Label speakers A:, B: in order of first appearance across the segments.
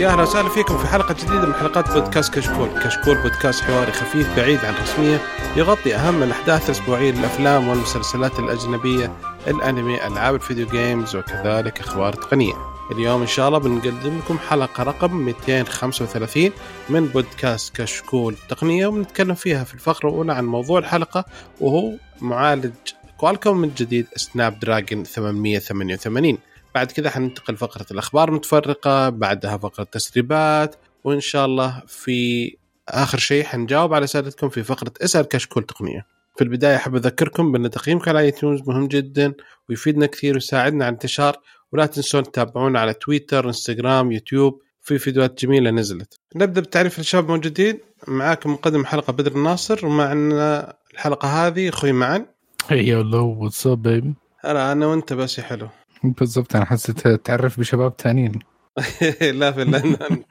A: يا أهلا وسهلا فيكم في حلقة جديدة من حلقات بودكاست كشكول، كشكول بودكاست حواري خفيف بعيد عن الرسمية يغطي أهم الأحداث الأسبوعية للأفلام والمسلسلات الأجنبية، الأنمي، ألعاب الفيديو games وكذلك أخبار تقنية. اليوم إن شاء الله بنقدم لكم حلقة رقم 235 من بودكاست كشكول تقنية وبنتكلم فيها في الفقرة الأولى عن موضوع الحلقة وهو معالج كوالكوم من جديد Snapdragon 888 بعد كذا حننتقل فقرة الأخبار المتفرقة بعدها فقرة تسريبات وإن شاء الله في آخر شيء حنجاوب على أسئلتكم في فقرة إسأل كشكول تقنية. في البداية أحب أذكركم بأن تقييمكم على ايتونز مهم جدا ويفيدنا كثير ويساعدنا على الانتشار ولا تنسون تتابعونا على تويتر إنستغرام يوتيوب في فيديوهات جميلة نزلت. نبدأ بتعريف الشباب موجودين. معاكم مقدم الحلقة بدر الناصر ومعنا الحلقة هذه أخوي معا.
B: هي لو واتساب بيبي
A: هلا أنا وأنت بس يا حلو.
B: بالضبط أنا حسيت تعرف بشباب ثانيين
A: لا في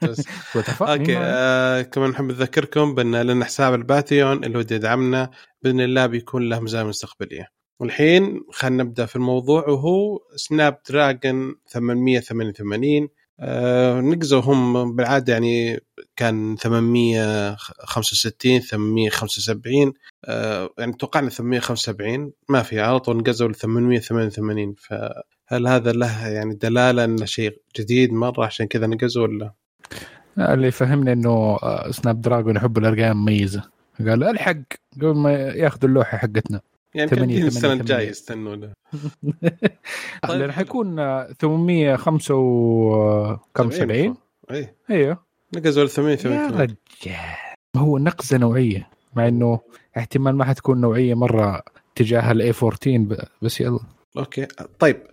A: بس. okay آه كمان نحب نذكركم بأن لنا حساب ال Patreon اللي ودي يدعمنا بإذن الله بيكون له مزايا مستقبلية. والحين خلينا نبدأ في الموضوع وهو Snapdragon 888 آه نقزوا هم بالعادة يعني كان 865 875 آه يعني توقعنا 875 ما في على طول نقزوا ل 888 فهل هذا له يعني دلالة إنه شيء جديد مرة عشان كذا نقزوا ولا؟
B: اللي يفهمني إنه سناب دراجون يحب الأرقام مميزه قال ألحق قبل ما ياخذوا اللوحة حقتنا.
A: يعني كم السنة الجاية يستنون
B: طيب. لأن حيكون 875
A: اي
B: أيوه
A: نقزوا ل
B: يا
A: 888
B: رجال هو نقزة نوعية مع إنه احتمال ما حتكون نوعية مرة تجاه ال A14 بس يلا.
A: Okay. طيب. آه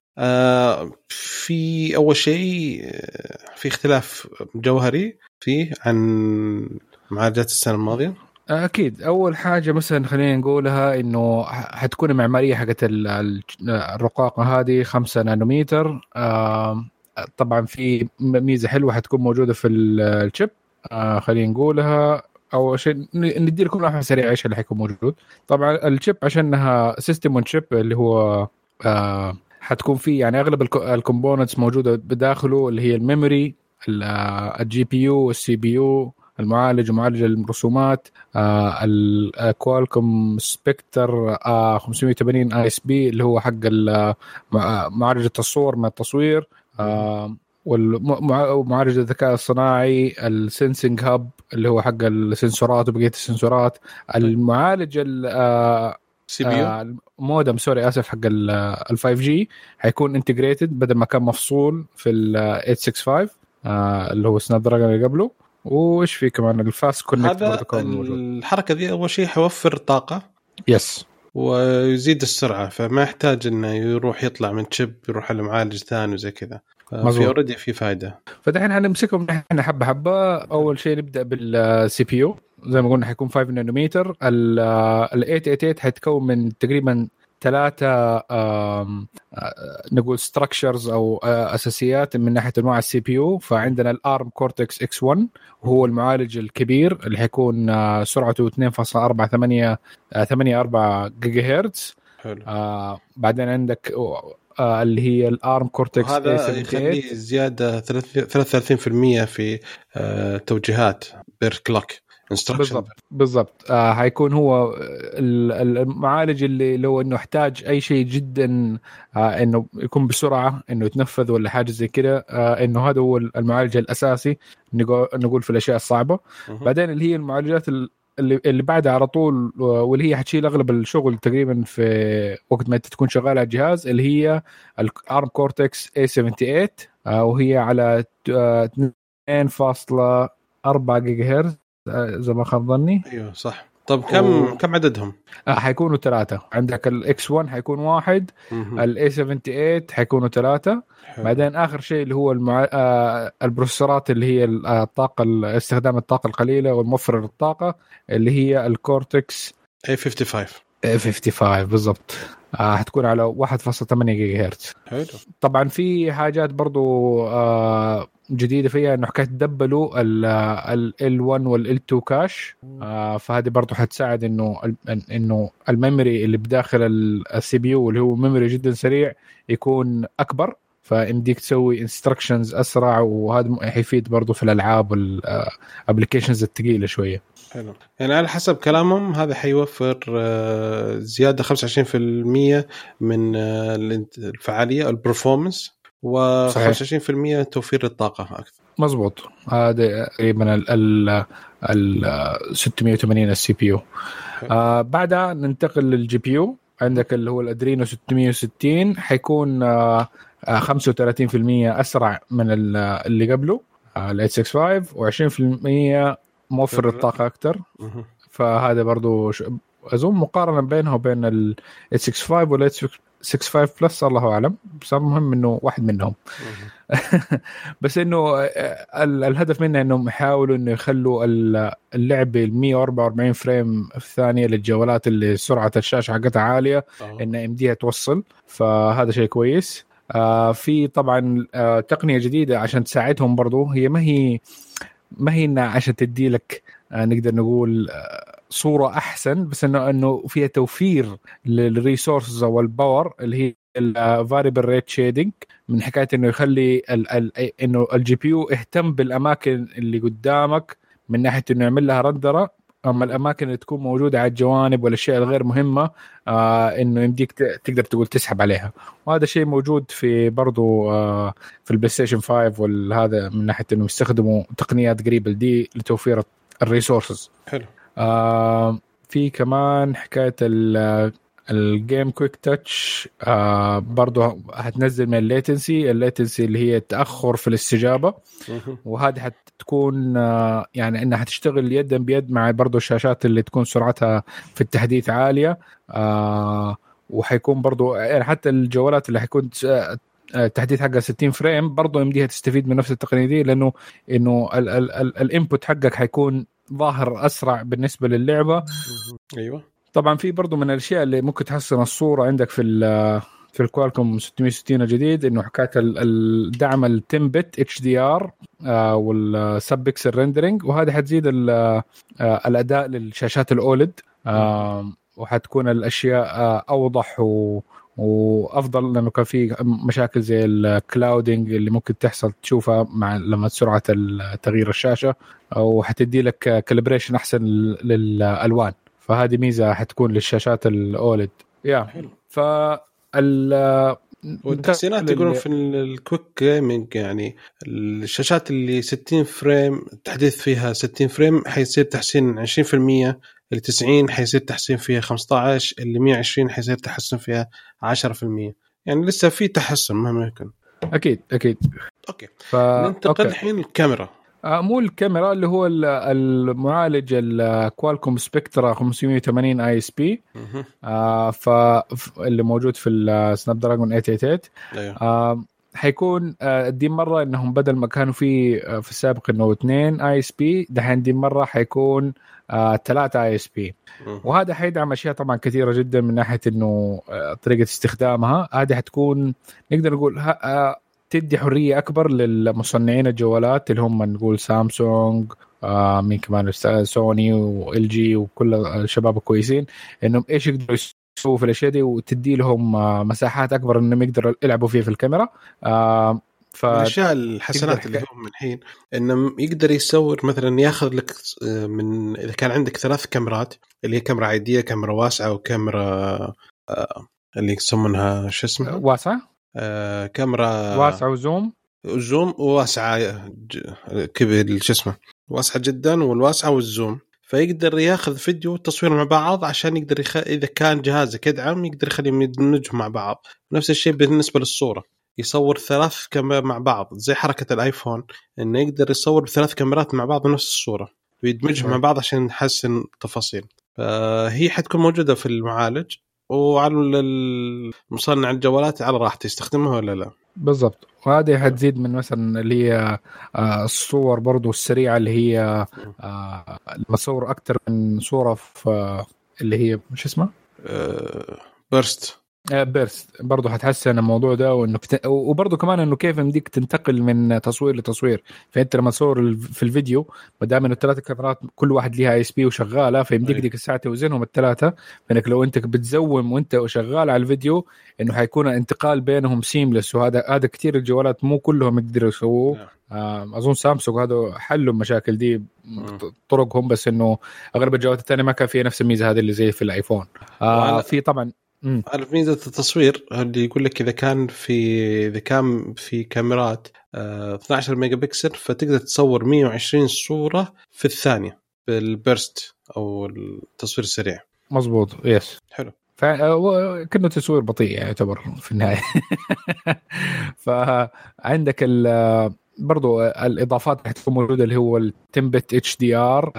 A: في أول شيء آه، في اختلاف جوهري فيه عن معالجات السنة الماضية.
B: أكيد. أول حاجة مثلا خلينا نقولها إنه حتكون المعمارية حقت ال- ال- الرقاقه هذه 5 نانومتر طبعا في ميزة حلوة حتكون موجودة في ال- chip. آه، خلينا نقولها أول شيء ن- ندي لكم لمحه سريعة إيش اللي حيكون موجود. طبعا ال chip عشانها system on chip اللي هو آه، حتكون فيه يعني أغلب ال components موجودة بداخله اللي هي ال memory ال GPU ال CPU المعالج ومعالج الرسومات آه الكوالكوم Spectra آه 580 ISP اللي هو حق ال- مع- معالج التصور مع التصوير آه ومعالج الذكاء الصناعي ال sensing hub اللي هو حق السنسورات وبقية السنسورات المعالج ال- آه
A: CPU؟
B: آه، ال modem sorry آسف حق ال 5G حيكون integrated بدل ما كان مفصول في ال 865 آه اللي هو Snapdragon اللي قبله. وإيش في كمان؟ ال FastConnect
A: هذا
B: بروتوكول موجود.
A: الحركة دي أول شيء حيوفر طاقة
B: Yes
A: ويزيد السرعة فما يحتاج إنه يروح يطلع من chip يروح على معالج ثاني وزي كذا. في
B: مظبوط.
A: Already في فائده
B: فدحين حنمسكهم إحنا حبة حبة. أول شيء نبدأ بال CPU. زي ما قلنا حيكون 5 نانومتر ال 888 حيتكون من تقريبا ثلاثة آه، نقول structures أو آه، أساسيات من ناحية أنواع ال CPU. فعندنا ال ARM Cortex X1 وهو المعالج الكبير اللي حيكون آه، سرعته 2.48 84 جيجا هرتز
A: حلو.
B: آه بعدين عندك آه اللي هي ال ARM Cortex
A: وهذا يخليه زيادة 33% في آه، توجيهات per clock
B: بالضبط بالضبط. آه حيكون هو ال- المعالج اللي لو إنه احتاج أي شيء جدا آه إنه يكون بسرعة إنه يتنفذ ولا حاجة زي كده آه إنه هذا هو المعالج الأساسي نقول نقول في الأشياء الصعبة. بعدين اللي هي المعالجات ال- اللي اللي بعدها على طول واللي هي حتشيل أغلب الشغل تقريبا في وقت ما أنت تكون شغال على الجهاز اللي هي ال ARM Cortex A78 آه، وهي على آه، 2.4 جيجا هرتز آه، إذا ما خاب ظني.
A: أيوه صح. طب كم
B: و-
A: كم عددهم؟
B: آه، حيكونوا ثلاثة. عندك ال X1 حيكون واحد ال A78 حيكونوا ثلاثة.
A: حلو.
B: بعدين آخر شيء اللي هو المع... آه ال processorات اللي هي آه، الطاقة ال- استخدام الطاقة القليلة والموفر للطاقة اللي هي ال
A: Cortex A55
B: 55 بالضبط. آه حتكون على 1.8 جيجا هرتز
A: حلو.
B: طبعا في حاجات برضو آه جديدة فيها إنه حكاية تدبلوا ال L1 وال L2 cache آه فهذه برضو حتساعد إنه إنه ال memory اللي بداخل ال CPU اللي هو memory جدا سريع يكون أكبر. فيمديك تسوي instructions أسرع وهذا حيفيد برضه في الألعاب وال applications الثقيلة شوية.
A: حلو. يعني على حسب كلامهم هذا حيوفر آه، زيادة 25% من آه، الفعالية ال performance و25% توفير الطاقه أكثر
B: مزبوط هذا تقريبا ال ال 680 ال CPU. بعدها ننتقل لل GPU. عندك اللي هو الأدرينو 660 حيكون آه 35% أسرع من اللي قبله. ال 865 و20% موفر الطاقه أكثر فهذا برضو أظن مقارنة بينها وبين ال 865 وال 65 plus الله اعلم بس المهم إنه واحد منهم. بس إنه آه، الهدف منه إنهم يحاولوا إنه يخلوا اللعبه ال 144 frame في الثانية للجوالات اللي سرعة الشاشة حقتها عالية انه يمديها توصل. فهذا شيء كويس. آه في طبعا آه تقنية جديدة عشان تساعدهم برضو. هي ما هي ما هي إنها عشان تدي لك آه نقدر نقول آه صورة أحسن بس انه إنه فيها توفير لل resources أو ال power اللي هي ال variable rate shading من حكاية إنه يخلي ال ال إنه ال GPU اهتم بالأماكن اللي قدامك من ناحية إنه يعمل لها render ة. أما الأماكن اللي تكون موجودة على الجوانب والأشياء الغير مهمة آه إنه يمديك تقدر تقول تسحب عليها. وهذا شيء موجود في برضو آه في البلاي ستيشن 5 وهذا من ناحية إنه يستخدموا تقنيات قريبة دي لتوفير ال resources
A: حلو.
B: آه في كمان حكاية ال game quick touch آه برضه هتنزل من ال latency ال latency اللي هي التاخر في الاستجابة. وهذه حتكون آه يعني إنها حتشتغل يدا بيد مع برضه الشاشات اللي تكون سرعتها في التحديث عالية. آه وحيكون برضه يعني حتى الجوالات اللي حيكون التحديث حقها 60 frame برضه يمديها تستفيد من نفس التقنية دي لأنه إنه ال input حقك حيكون ظاهر أسرع بالنسبة للعبة.
A: أيوه.
B: طبعا في برضه من الأشياء اللي ممكن تحسن الصورة عندك في في الكوالكوم 660 الجديد إنه حكاية الدعم ال 10 bit HDR وال sub pixel rendering وهذه حتزيد آه، الأداء للشاشات ال OLED وحتكون الأشياء آه، أوضح و وأفضل لأنه كان في مشاكل زي ال clouding اللي ممكن تحصل تشوفها مع لما سرعة تغيير الشاشة أو حتدي لك calibration أحسن للألوان. فهذه ميزة حتكون للشاشات ال OLED. يا ف
A: والتحسينات يقولون في ال quick gaming يعني الشاشات اللي 60 frame التحديث فيها 60 frame حيصير تحسين 20% اللي 90 حيصير تحسين فيها 15 اللي 120 حيصير تحسن فيها 10% يعني لسه في تحسن مهما يكن.
B: أكيد أكيد.
A: okay. ف... ننتقل الحين الكاميرا
B: آه مو الكاميرا اللي هو المعالج الكوالكوم سبكترا 580 ISP. ف اللي موجود في السناب دراجون 888
A: أيوه.
B: آه حيكون آه دي مرة إنهم بدل ما كانوا في آه في السابق إنه اثنين ISP دحين دي مرة حيكون ثلاثة ISP وهذا حيدعم أشياء طبعا كثيرة جدا من ناحية إنه آه طريقة استخدامها. هذه حتكون نقدر نقول آه تدي حرية أكبر للمصنعين الجوالات اللي هم نقول سامسونج آه مين كمان سوني و LG وكل الشباب الكويسين إنهم إيش يقدروا يسووا في الأشياء دي وتدي لهم آه مساحات أكبر إنهم يقدروا يلعبوا فيها في الكاميرا. آه
A: ف الأشياء الحسنات اللي هم من الحين انه يقدر يصور مثلا ياخذ لك آه، من إذا كان عندك ثلاث كاميرات اللي هي كاميرا عادية كاميرا واسعة وكاميرا اللي يسمونها شو اسمها؟
B: واسعة؟
A: آه كاميرا
B: واسعة وزوم؟
A: زوم واسعه كبير شو اسمه؟ واسعة جدا والواسعة والزوم. فيقدر ياخذ فيديو تصوير مع بعض عشان يقدر يخ... إذا كان جهازك يدعم يقدر يخليهم يدمجهم مع بعض. نفس الشيء بالنسبة للصورة. يصور ثلاث كاميرا مع بعض زي حركة الآيفون إنه يقدر يصور بثلاث كاميرات مع بعض بنفس الصورة. ويدمجهم مع بعض عشان يحسن التفاصيل. فهي حتكون موجودة في المعالج. وعلى المصنع الجوالات على راحته يستخدمها ولا لا؟
B: بالضبط. وهذه حتزيد من مثلا اللي هي آه، الصور برضو السريعة اللي هي آه، مصور أكثر من صورة في اللي هي شو اسمها؟
A: burst
B: burst برضه حتحسن الموضوع ده وإنه كت... وبرضه كمان إنه كيف يمديك تنتقل من تصوير لتصوير فإنت لما تصور في الفيديو ما دام إنه الثلاث كاميرات كل واحد ليها ISP وشغالة فيمديك
A: أي.
B: ديك الساعة توزنهم الثلاثه فإنك لو انت بتزوم وإنت شغال على الفيديو إنه حيكون انتقال بينهم seamless وهذا هذا كثير الجوالات مو كلهم يقدروا يسووه
A: نعم.
B: آه، أظن سامسونج هذا حلوا المشاكل دي طرقهم بس إنه أغلب الجوالات الثانية ما كان فيها نفس الميزة هذه اللي زي في الآيفون آه في طبعا.
A: عارف ميزة التصوير اللي يقول لك إذا كان في إذا كان في كاميرات آه 12 ميجا بكسل فتقدر تصور 120 صورة في الثانية بال burst أو التصوير السريع.
B: مظبوط yes
A: حلو.
B: ف كأنه تصوير بطيء يعتبر في النهاية. فعندك ال برضو الإضافات اللي حتكون موجودة اللي هو ال 10 bit HDR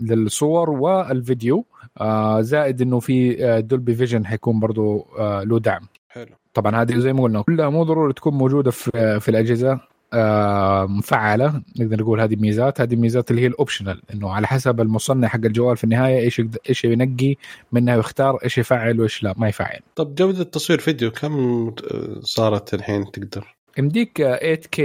B: للصور والفيديو. آه، زائد إنه في آه، Dolby Vision حيكون برضو آه، له دعم.
A: حلو.
B: طبعا هذه زي ما قلنا كلها مو ضروري تكون موجودة في في الأجهزة آه، مفعلة نقدر نقول هذه ميزات. هذه ميزات اللي هي ال optional إنه على حسب المصنع حق الجوال في النهاية إيش إيش ينقي منها ويختار إيش يفعل وإيش لا ما يفعل.
A: طب جودة التصوير فيديو كم آه، صارت الحين تقدر؟
B: يمديك آه، 8K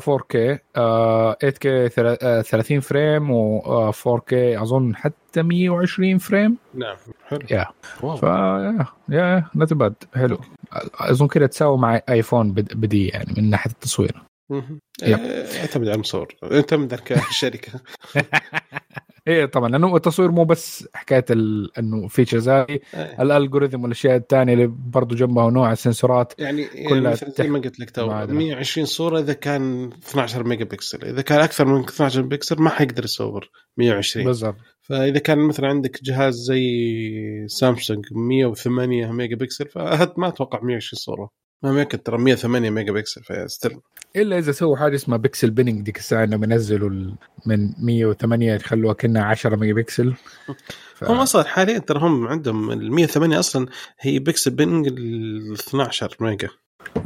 B: و4K آه، 8K ثلا- آه، 30 frame و 4K اظن حتى 120 frame
A: نعم حلو.
B: yeah
A: wow.
B: ف yeah yeah not bad حلو. أظن كده تساوي مع ايفون بد- بدي يعني من ناحية التصوير.
A: آه، يعتمد على المصور. يعتمد على الشركة.
B: إيه طبعا لأنه التصوير مو بس حكاية ال... إنه features هذه
A: آه.
B: ال algorithm والأشياء الثانية اللي برضه جنبها نوع ال sensorات
A: يعني يعني
B: كلها
A: مثلا زي ما قلت لك تو
B: معادلة.
A: 120 صورة إذا كان 12 ميجا بكسل إذا كان أكثر من 12 بكسل ما حيقدر يصور 120
B: بالضبط
A: فإذا كان مثلا عندك جهاز زي سامسونج 108 ميجا بكسل فهذا ما أتوقع 120 صورة ما يمكن ترى 108 ميجا بكسل ف
B: still إلا إذا سووا حاجة اسمها pixel binning ديك الساعة إنهم ينزلوا من 108 يخلوها كأنها 10 ميجا بكسل. ف...
A: هم أصلا حاليا ترى هم عندهم ال 108 أصلا هي pixel binning ال 12 ميجا.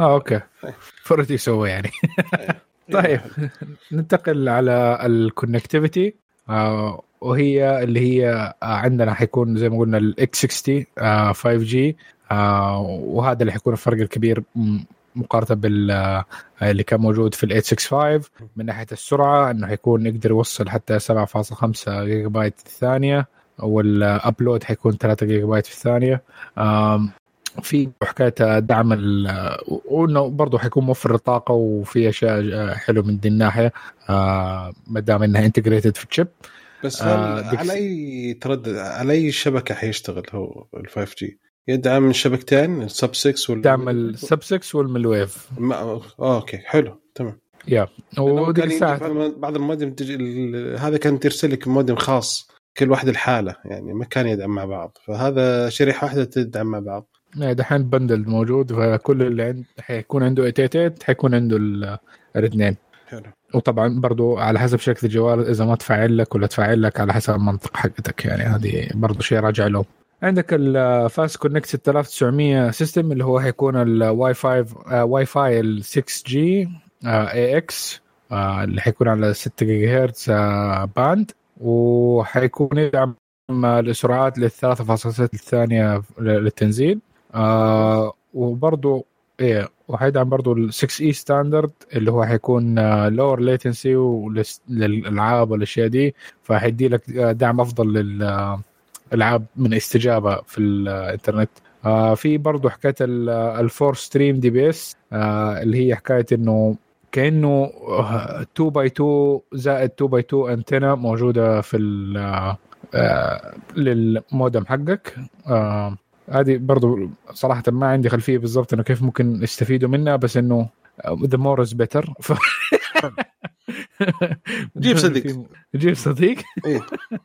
B: آه
A: okay.
B: فرد يسوي يعني. طيب ننتقل على ال connectivity آه وهي اللي هي آه عندنا حيكون زي ما قلنا ال X 60 آه 5 G وهذا اللي حيكون الفرق الكبير مقارنة بال آه، اللي كان موجود في ال 865 من ناحية السرعة إنه حيكون يقدر يوصل حتى 7.5 جيجا بايت في الثانية وال upload حيكون 3 جيجا بايت في الثانية. في حكاية دعم وإنه برضه حيكون موفر الطاقة وفي أشياء حلوة من دي الناحية. آه، ما دام إنها integrated في ال chip
A: بس
B: آه،
A: على أي تردد على أي شبكة حيشتغل هو ال 5 G؟ يدعم من شبكتين ال sub 6 وال
B: دعم ال sub 6 وال mmWave.
A: ما... آه، okay حلو تمام. yeah
B: وديك
A: الساعة بعض المودم ال- هذا كان ترسل لك مودم خاص كل واحد الحاله يعني ما كان يدعم مع بعض. فهذا شريحة واحدة تدعم مع بعض.
B: دحين bundle موجود فكل اللي عند حيكون عنده 888 حيكون عنده ال- الاثنين
A: حلو.
B: وطبعا برضو على حسب شركه الجوال إذا ما تفعل لك ولا تفعل لك على حسب المنطقة حقتك يعني هذه برضو شيء راجع له عندك ال FastConnect 6900 system اللي هو حيكون ال WiFi WiFi ال 6 جي AX اللي حيكون على 6 جيجا هرتز آه، band وحيكون يدعم السرعات لل 3.6 الثانية للتنزيل. آه وبرضو إيه وحيدعم برضو ال 6 E standard اللي هو حيكون lower latency للألعاب والأشياء دي فحيدي لك آه، دعم أفضل للالعاب من استجابة في الانترنت. آه في برضو حكاية ال four stream DBS آه اللي هي حكاية إنه كأنه 2 by 2 زائد 2 by 2 انتنا موجودة في ال آه للمودم حقك. آه هذه برضو صراحة ما عندي خلفية بالضبط إنه كيف ممكن يستفيدوا منها بس إنه the more is better
A: جيب صديق.
B: جيب صديق
A: إيه.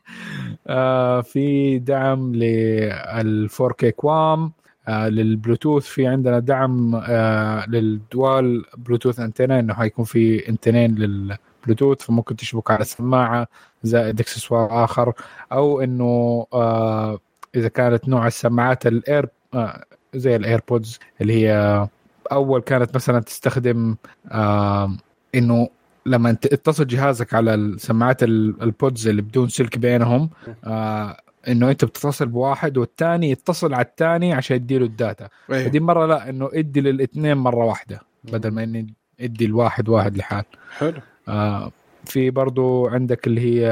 B: آه في دعم لل 4K كوام آه للبلوتوث في عندنا دعم آه للدوال بلوتوث انتنا إنه حيكون في انتنين للبلوتوث فممكن تشبك على سماعة زائد إكسسوار آخر أو إنه آه إذا كانت نوع السماعات الاير آه زي الايربودز اللي هي أول كانت مثلا تستخدم آه إنه لما تتصل جهازك على السماعات ال- ال Pods اللي بدون سلك بينهم آه انه انت بتتصل بواحد والثاني يتصل على الثاني عشان يديله ال data.
A: أيوه.
B: فدي مرة لا انه ادي للاثنين مرة واحدة بدل ما اني ادي الواحد واحد لحال.
A: حلو.
B: آه في برضو عندك اللي هي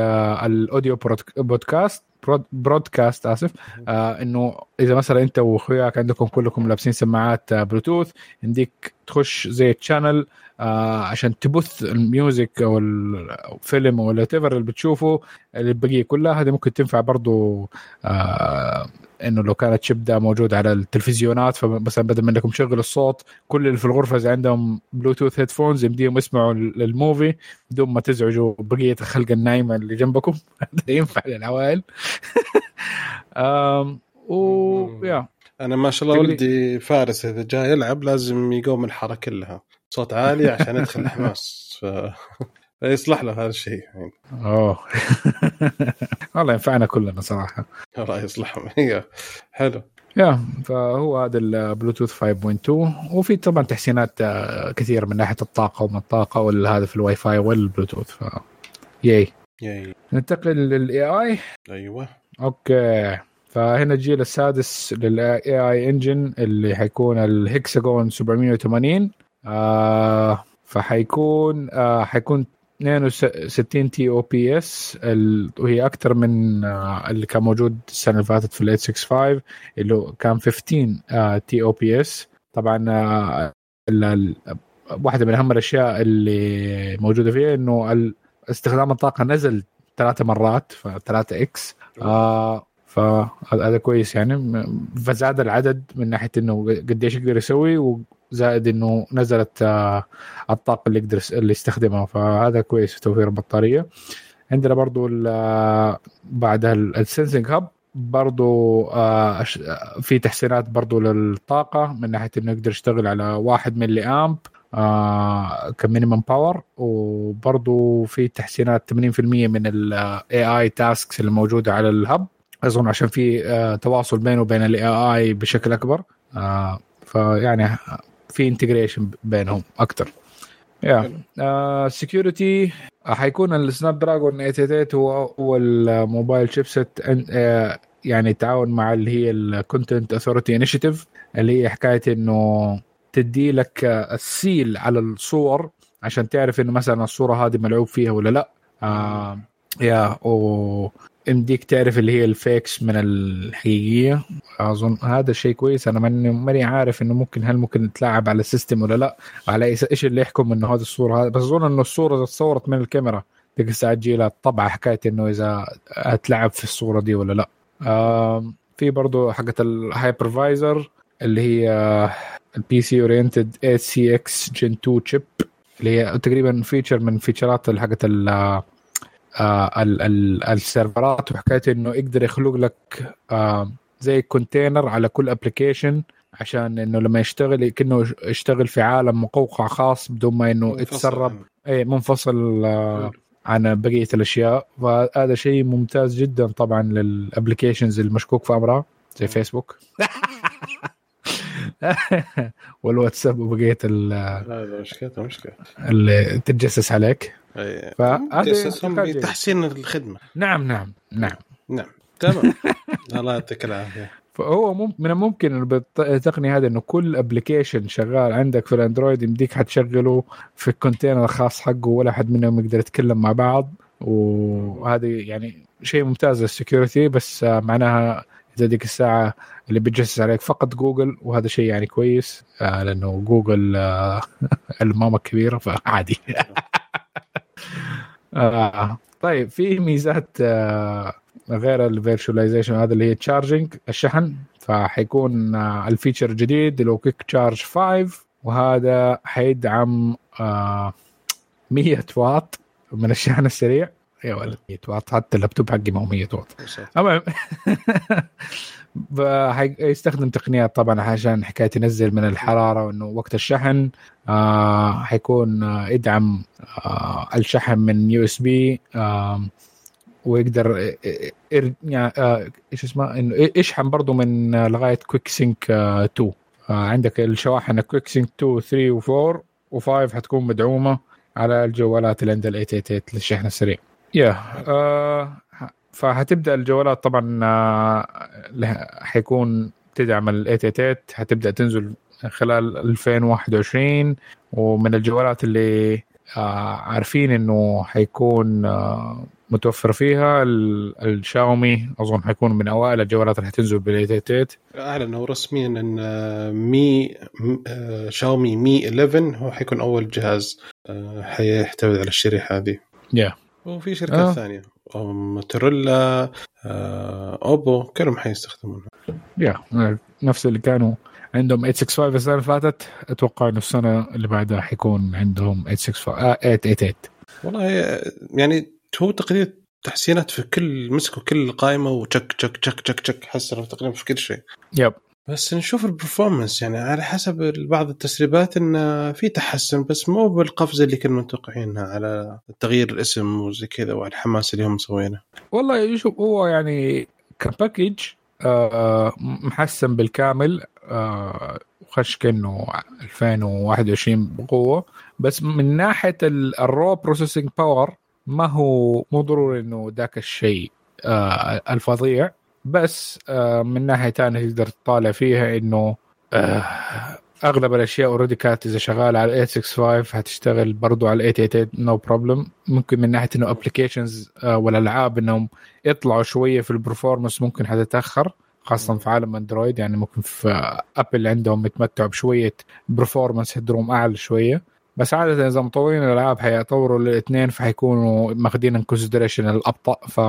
B: ال audio podcast broadcast آسف. آه إنه إذا مثلا أنت وأخوياك عندكم كلكم لابسين سماعات آه، بلوتوث يمديك تخش زي channel آه عشان تبث ال music أو الفيلم أو اللي بتشوفه البقيه كلها هذه ممكن تنفع برضو آه إنه لو كانت chip ده موجود على التلفزيونات فمثلا بدل ما انكم تشغلوا الصوت كل اللي في الغرفة إذا عندهم Bluetooth headphones يمديهم يسمعوا لل movie بدون ما تزعجوا بقية الخلق النايمة اللي جنبكم. هذا ينفع للعوائل و yeah
A: أنا ما شاء الله ولدي فارس إذا جاي يلعب لازم يقوم الحاره كلها. صوت عالي عشان يدخل الحماس ف... يصلح له هذا الشيء يعني.
B: أوه. والله ينفعنا كلنا صراحة.
A: الله يصلحهم. هي حلو.
B: yeah فهو هذا البلوتوث 5.2 وفي طبعا تحسينات آه، كثيره من ناحية الطاقة وما الطاقة وهذا في ال WiFi وال Bluetooth ف yay
A: yay
B: ننتقل لل AI
A: أيوه.
B: okay. فهنا الجيل السادس لل AI engine اللي حيكون الهكساجون 780 آه فحيكون آه حيكون 62 TOPS وهي أكثر من آه اللي كان موجود السنة اللي فاتت في ال 865 اللي كان 15 آه TOPS طبعا آه واحدة من أهم الأشياء اللي موجودة فيها إنه استخدام الطاقة نزل ثلاثة مرات فثلاثة X آه فهذا كويس يعني. فزاد العدد من ناحية إنه قديش يقدر يسوي وزائد إنه نزلت آه الطاقة اللي يقدر اللي يستخدمها. فهذا كويس في توفير البطارية. عندنا برضو بعدها ال sensing hub برضو آه، آه، في تحسينات برضو للطاقة من ناحية إنه يقدر يشتغل على واحد ملي آمب آه ك minimum power وبرضو في تحسينات 80% من ال AI tasks اللي موجودة على ال hub أظن عشان في آه تواصل بينه وبين ال AI بشكل أكبر. آه فيعني في integration بينهم أكثر يا security حيكون السناب دراجون 888 هو هو ال mobile chipset يعني تعاون مع اللي هي ال Content Authenticity Initiative اللي هي حكاية إنه تدي لك ال seal على الصور عشان تعرف إنه مثلا الصورة هذه ملعوب فيها ولا لا. آه yeah و يمديك تعرف اللي هي ال fakes من الحقيقية. أظن هذا شيء كويس. أنا ماني ماني عارف إنه ممكن هل ممكن تلعب على ال system ولا لا. على إيش اللي يحكم إنه هذه الصورة؟ هذا بس أظن إنه الصورة تصورت من الكاميرا تلقى الساعة تجي طبعا حكاية إنه إذا هتلعب في الصورة دي ولا لا. في برضو حقت ال hypervisor اللي هي ال PC oriented 8cx Gen 2 chip اللي هي تقريبا feature من فيتشرات ال آه، ال- ال- السيرفرات وحكايه إنه يقدر يخلق لك آه، زي container على كل application عشان إنه لما يشتغل كأنه يشتغل في عالم مقوقع خاص بدون ما إنه يتسرب. اي منفصل آه، عن بقية الأشياء. فهذا شيء ممتاز جدا طبعا لل applications المشكوك في امرها زي فيسبوك والواتساب وبقية ال-
A: هذا مشكلة مشكلة
B: اللي تتجسس عليك. فهذا.
A: بتحسين الخدمة.
B: نعم نعم نعم.
A: نعم تمام. الله يعطيك العافية.
B: فهو مم- من الممكن بالتقنيه هذه إنه كل application شغال عندك في الأندرويد يمديك حتشغله في ال container الخاص حقه ولا حد منهم يقدر يتكلم مع بعض. وهذه يعني شيء ممتاز لل security بس معناها إذا ديك الساعة اللي بتجسس عليك فقط جوجل وهذا شيء يعني كويس آه، لأنه جوجل آه، الماما الكبيره فعادي آه. طيب في ميزات آه، غير ال virtualization هذا اللي هي charging الشحن فحيكون آه، ال feature الجديد هو Quick Charge 5 وهذا حيدعم آه، 100 واط من الشحن السريع يا ولد 100 واط حتى اللابتوب حقي ما هو 100 واط المهم. يستخدم تقنيات طبعا عشان حكاية ينزل من الحرارة وإنه وقت الشحن. آه حيكون آه يدعم آه الشحن من USB ويقدر يعني إيش اسمه؟ إنه يشحن برضه من لغاية Quick سينك 2 آه، عندك الشواحن Quick سينك 2 3 و4 و5 حتكون مدعومة على الجوالات اللي عند ال 888 للشحن السريع. يا آه فهتبدأ الجوالات طبعا آه، حيكون تدعم ال 888 هتبدأ تنزل خلال 2021 ومن الجوالات اللي آه، عارفين إنه حيكون متوفر فيها الشاومي أظن حيكون من أوائل الجوالات اللي حتنزل بالايتيتيت
A: اعلنوا رسميا إن مي شاومي مي 11 هو حيكون أول جهاز حيحتوي على الشريحة هذه.
B: يا yeah.
A: وفي شركات آه. ثانية. موتوريلا أوبو كلهم حيستخدمونها
B: يا. نفس اللي كانوا عندهم 865 السنة اللي فاتت. أتوقع إنه السنة اللي بعدها حيكون عندهم 865 آه 888
A: والله يعني هو تقريبا تحسينات في كل مسكوا كل قائمة وتشك تشك تشك تشك تشك حسنوا تقريبا في كل شيء.
B: yep.
A: بس نشوف ال performance يعني على حسب بعض التسريبات انه في تحسن بس مو بالقفزه اللي كنا متوقعينها على تغيير الاسم وزي كذا والحماس اللي هم مسوينه.
B: والله شوف هو يعني ك package آه محسن بالكامل آه خش كأنه 2021 بقوة بس من ناحية ال raw processing power ما هو مو ضروري إنه ذاك الشيء آه الفظيع بس آه من ناحية ثانية تقدر تطالع فيها إنه آه أغلب الأشياء already كانت إذا شغالة على 865 هتشتغل برضو على 888 no no problem ممكن من ناحية إنه applications آه والألعاب إنهم يطلعوا شوية في ال performance ممكن حتتأخر خاصة في عالم اندرويد يعني ممكن في ابل عندهم يتمتعوا بشوية performance headroom أعلى شوية. بس عادة إذا مطورين الألعاب حيطوروا الاثنين فحيكونوا ماخذين in consideration الأبطأ ف...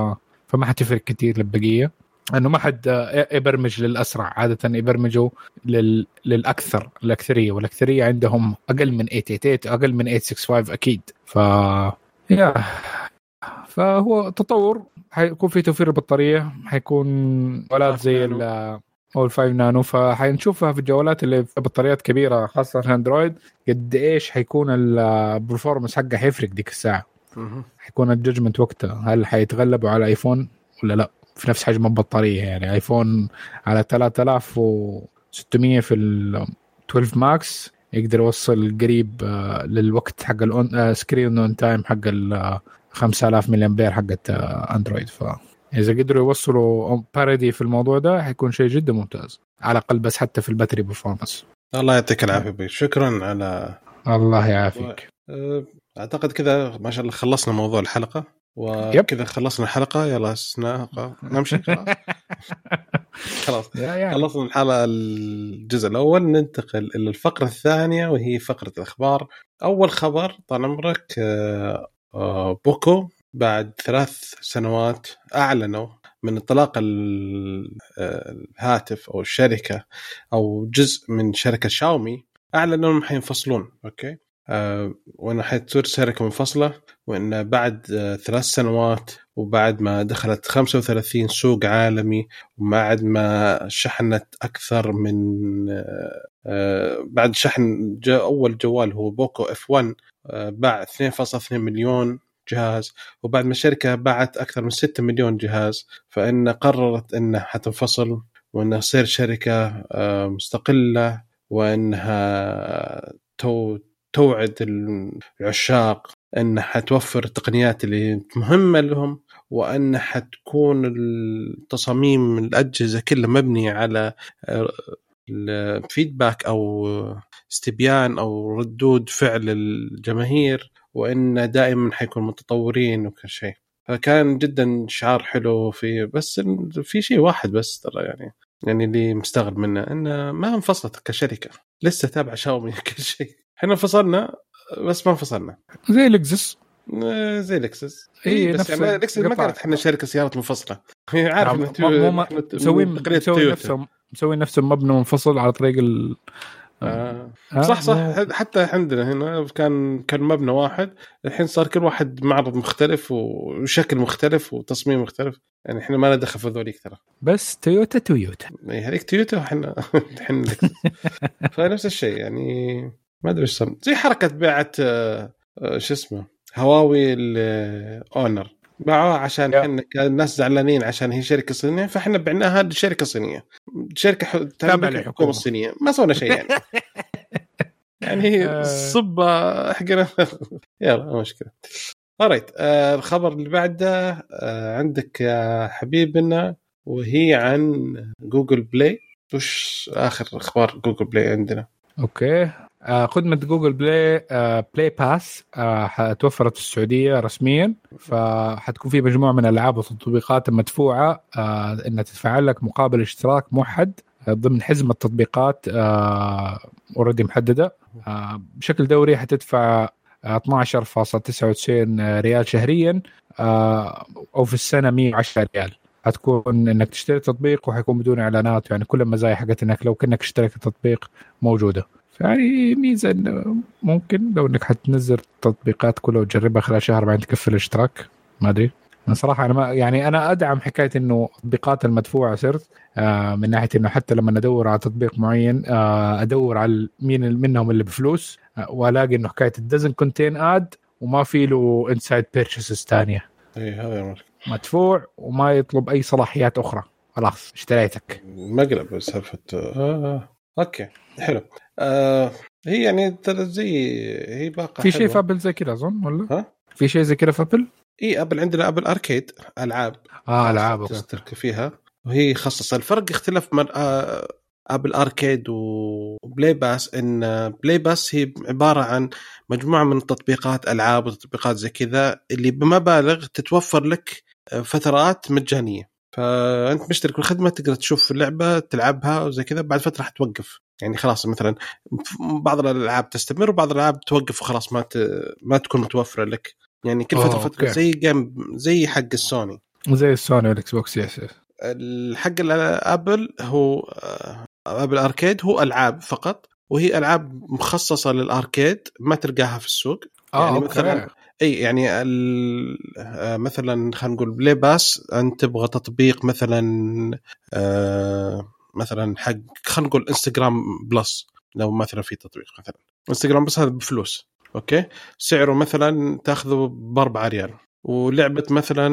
B: فما حتفرق كثير للبقية. إنه ما حد يبرمج للأسرع عادة يبرمجوا لل... للأكثر الأكثرية والأكثرية عندهم أقل من 888 أقل من 865 أكيد. ف yeah فهو تطور حيكون في توفير البطارية حيكون جوالات زي ال أو ال 5 نانو فحنشوفها في الجوالات اللي في بطاريات كبيرة خاصة في اندرويد قد إيش حيكون ال performance حقها حيفرق ديك الساعة. حيكون ال judgment وقتها هل حيتغلبوا على ايفون ولا لا؟ في نفس حجم البطارية يعني. ايفون على 3600 في ال 12 Max يقدر يوصل قريب آه، للوقت حق ال on screen on time حق ال 5000 ملي امبير حقت اندرويد ف إذا قدروا يوصلوا ب parity في الموضوع ده حيكون شيء جدا ممتاز. على الأقل بس حتى في ال battery performance
A: الله يعطيك العافية بي شكرا على
B: الله يعافيك.
A: أه، أعتقد كذا ما شاء الله خلصنا موضوع الحلقة. وكذا خلصنا الحلقة. يلا نمشي. خلاص. خلصنا الحلقة الجزء الأول. ننتقل إلى الفقرة الثانية وهي فقرة الأخبار. أول خبر طال عمرك أه، آه، بوكو بعد ثلاث سنوات أعلنوا من انطلاق الهاتف أو الشركة أو جزء من شركة شاومي أعلنوا إنهم حينفصلون. okay؟ وانه حتصير شركة منفصلة. وإن بعد أه ثلاث سنوات وبعد ما دخلت 35 سوق عالمي وبعد ما شحنت أكثر من أه, آه، بعد شحن أول جوال هو بوكو F1 باع 2.2 مليون جهاز وبعد ما الشركة باعت أكثر من 6 مليون جهاز فإن قررت إنها حتنفصل وانها تصير شركة آه، مستقلة وإنها توعد العشاق انها حتوفر التقنيات اللي مهمة لهم وانها حتكون التصاميم الأجهزة كلها مبنية على آه، الفيدباك أو استبيان أو ردود فعل الجماهير وأن دائما حيكون متطورين وكل شيء. فكان جدا شعار حلو في بس في شيء واحد بس ترى يعني يعني اللي مستغرب منه إنه ما انفصلت كشركة. لسه تابعه شاومي كل شيء. إحنا انفصلنا بس ما انفصلنا.
B: زي لكزس
A: آه، زي لكسس اي بس يعني لكسس ما قالت إحنا شركه سيارات منفصلة. هي عارف
B: مسوين مسوين نفسهم مسوين نفسهم مبنى منفصل على طريق ال
A: آه. آه. صح صح. آه. حتى عندنا هنا كان كان مبنى واحد. الحين صار كل واحد معرض مختلف وشكل مختلف وتصميم مختلف. يعني إحنا ما لنا دخل في ذوليك ترى.
B: بس تويوتا تويوتا
A: اي هذيك تويوتا وإحنا إحنا فنفس الشيء يعني ما أدري إيش زي حركة بيعه آه، شو اسمه هواوي Honor باعوها عشان إحنا الناس زعلانين عشان هي شركة صينية فإحنا بعناها لشركة صينية. شركة تابعه للحكومه الصينية. ما سوينا شيء يعني. يعني هي آه. صبة حقنا. يلا مشكلة. آه الخبر اللي بعده آه عندك يا حبيبنا وهي عن جوجل بلاي وش آخر أخبار جوجل بلاي عندنا؟
B: أوكي. آه خدمة جوجل بلاي آه Play Pass آه حتوفرت في السعودية رسميا. فحتكون في مجموعة من الألعاب والتطبيقات المدفوعة آه إنها تدفع لك مقابل اشتراك موحد ضمن حزمة تطبيقات اوريدي محددة. آه بشكل دوري حتدفع 12.99 ريال شهريا أو في السنة 110 ريال. حتكون إنك تشتري تطبيق وحيكون بدون إعلانات يعني كل المزايا حقت انك لو كأنك اشتريت التطبيق موجودة. يعني ميزة إنه ممكن لو إنك حتنزل التطبيقات كلها وتجربها خلال شهر بعدين تقفل الاشتراك. ما أدري. أنا صراحة أنا ما يعني أنا أدعم حكاية إنه التطبيقات المدفوعة صرت آه من ناحية إنه حتى لما أدور على تطبيق معين آه أدور على مين منهم اللي بفلوس آه وألاقي إنه حكاية ال doesn't contain ads وما في له inside purchases ثانية
A: اي هذا
B: مدفوع وما يطلب أي صلاحيات أخرى. خلاص اشتريتك.
A: مقلب سالفه آه. أوكي حلو. آه هي يعني ترى زي هي باقة
B: في شيء في ابل زي كذا أظن ولا؟
A: ها؟
B: في شيء زي كذا في ابل؟
A: إي أبل عندنا أبل Arcade ألعاب.
B: آه ألعاب
A: تشترك فيها. وهي خصص. الفرق اختلاف من آه أبل Arcade و Play Pass إن Play Pass هي عبارة عن مجموعة من تطبيقات ألعاب وتطبيقات زي كذا اللي بمبالغ تتوفر لك فترات مجانية. فأنت مشترك بالخدمه تقدر تشوف اللعبه تلعبها وزي كذا بعد فترة حتوقف. يعني خلاص مثلا بعض الألعاب تستمر وبعض الألعاب توقف وخلاص ما ت... ما تكون متوفرة لك. يعني كل فترة فترة زي game زي حق السوني.
B: زي السوني والإكس بوكس yes
A: الحق الابل هو أبل Arcade هو ألعاب فقط وهي ألعاب مخصصة لل Arcade ما تلقاها في السوق.
B: آه
A: يعني
B: أوكي.
A: مثلا إي يعني مثلا خلينا نقول Play Pass؟ انت تبغى تطبيق مثلا آه مثلا حق خلينا نقول إنستغرام plus. لو مثلا في تطبيق مثلا. إنستغرام plus هذا بفلوس. أوكي؟ سعره مثلا تأخذه ب 4 ريال. ولعبة مثلا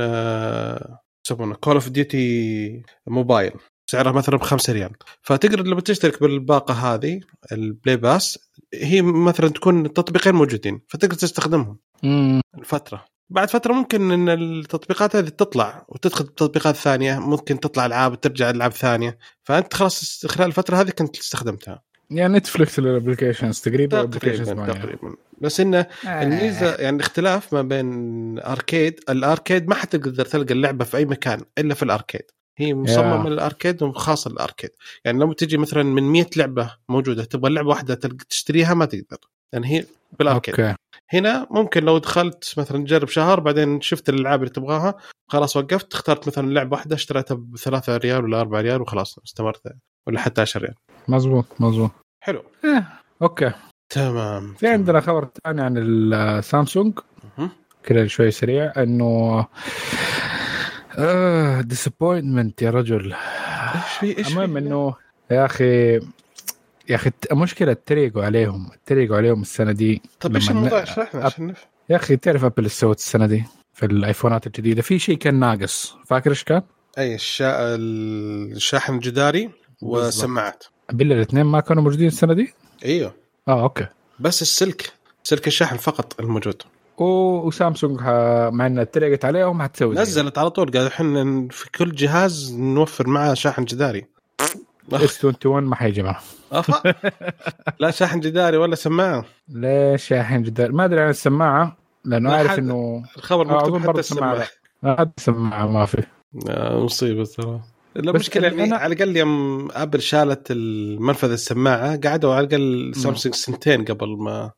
A: آه يسمونه؟ Call of Duty Mobile سعرها مثلا ب 5 ريال. فتقدر لما تشترك بالباقة هذه ال Play Pass هي مثلا تكون التطبيقين موجودين فتقدر تستخدمهم.
B: مم.
A: الفترة. بعد فترة ممكن إن التطبيقات هذه تطلع وتدخل تطبيقات ثانية ممكن تطلع ألعاب وترجع ألعاب ثانية. فأنت خلاص خلال الفترة هذه كنت استخدمتها.
B: يعني نتفلكس ال applications تقريبا
A: تقريبا تقريبا. بس انه الميزة يعني الاختلاف ما بين Arcade ال Arcade ما حتقدر تلقى اللعبة في أي مكان إلا في ال Arcade. هي مصممة
B: يا.
A: لل Arcade وخاصة لل Arcade يعني لما تجي مثلا من 100 لعبة موجودة تبغى لعبة واحدة تشتريها ما تقدر. يعني هي بال
B: Arcade. أوكي.
A: هنا ممكن لو دخلت مثلا تجرب شهر بعدين شفت الألعاب اللي تبغاها خلاص وقفت اخترت مثلا لعبة واحدة اشتريتها بثلاثة ريال ولا 4 ريال وخلاص استمرت. ولا حتى 10 ريال.
B: مزبوط مزبوط
A: حلو.
B: إيه. أوكي.
A: تمام.
B: في عندنا خبر ثاني عن السامسونج. كذا شوي سريع إنه آه disappointment يا رجل.
A: إيش في إيش
B: المهم؟ إنه يا أخي يا أخي المشكلة اتريقوا عليهم. اتريقوا عليهم السنة دي.
A: طب
B: إيش
A: الموضوع؟ اشرح لنا عشان نفهم
B: يا أخي تعرف أبل إيش سوت السنة دي في الآيفونات الجديدة؟ في شيء كان ناقص. فاكر إيش كان؟
A: أي الشا... الشاحن الجداري والسماعات.
B: بالله الاثنين ما كانوا موجودين السنة دي؟
A: إيوه.
B: آه أوكي.
A: بس السلك سلك الشاحن فقط الموجود.
B: وسامسونج مع انها اتريقت عليهم حتسوي.
A: نزلت على طول قال إحنا في كل جهاز نوفر معاه شاحن جداري.
B: إس 21 ما حيجي معه.
A: لا شاحن جداري ولا سماعة.
B: ليش يا حين جدار ما أدري عن السماعة لأنه
A: لا
B: عارف
A: حد-
B: انه
A: الخبر
B: آه،
A: مكتوب حتى
B: السماعة. حتى السماعة ما في.
A: مصيبة ترى. المشكلة يعني
B: أنا-
A: على الأقل يوم أبل شالت المنفذ السماعة قعدوا على الأقل سامسونج سنتين قبل ما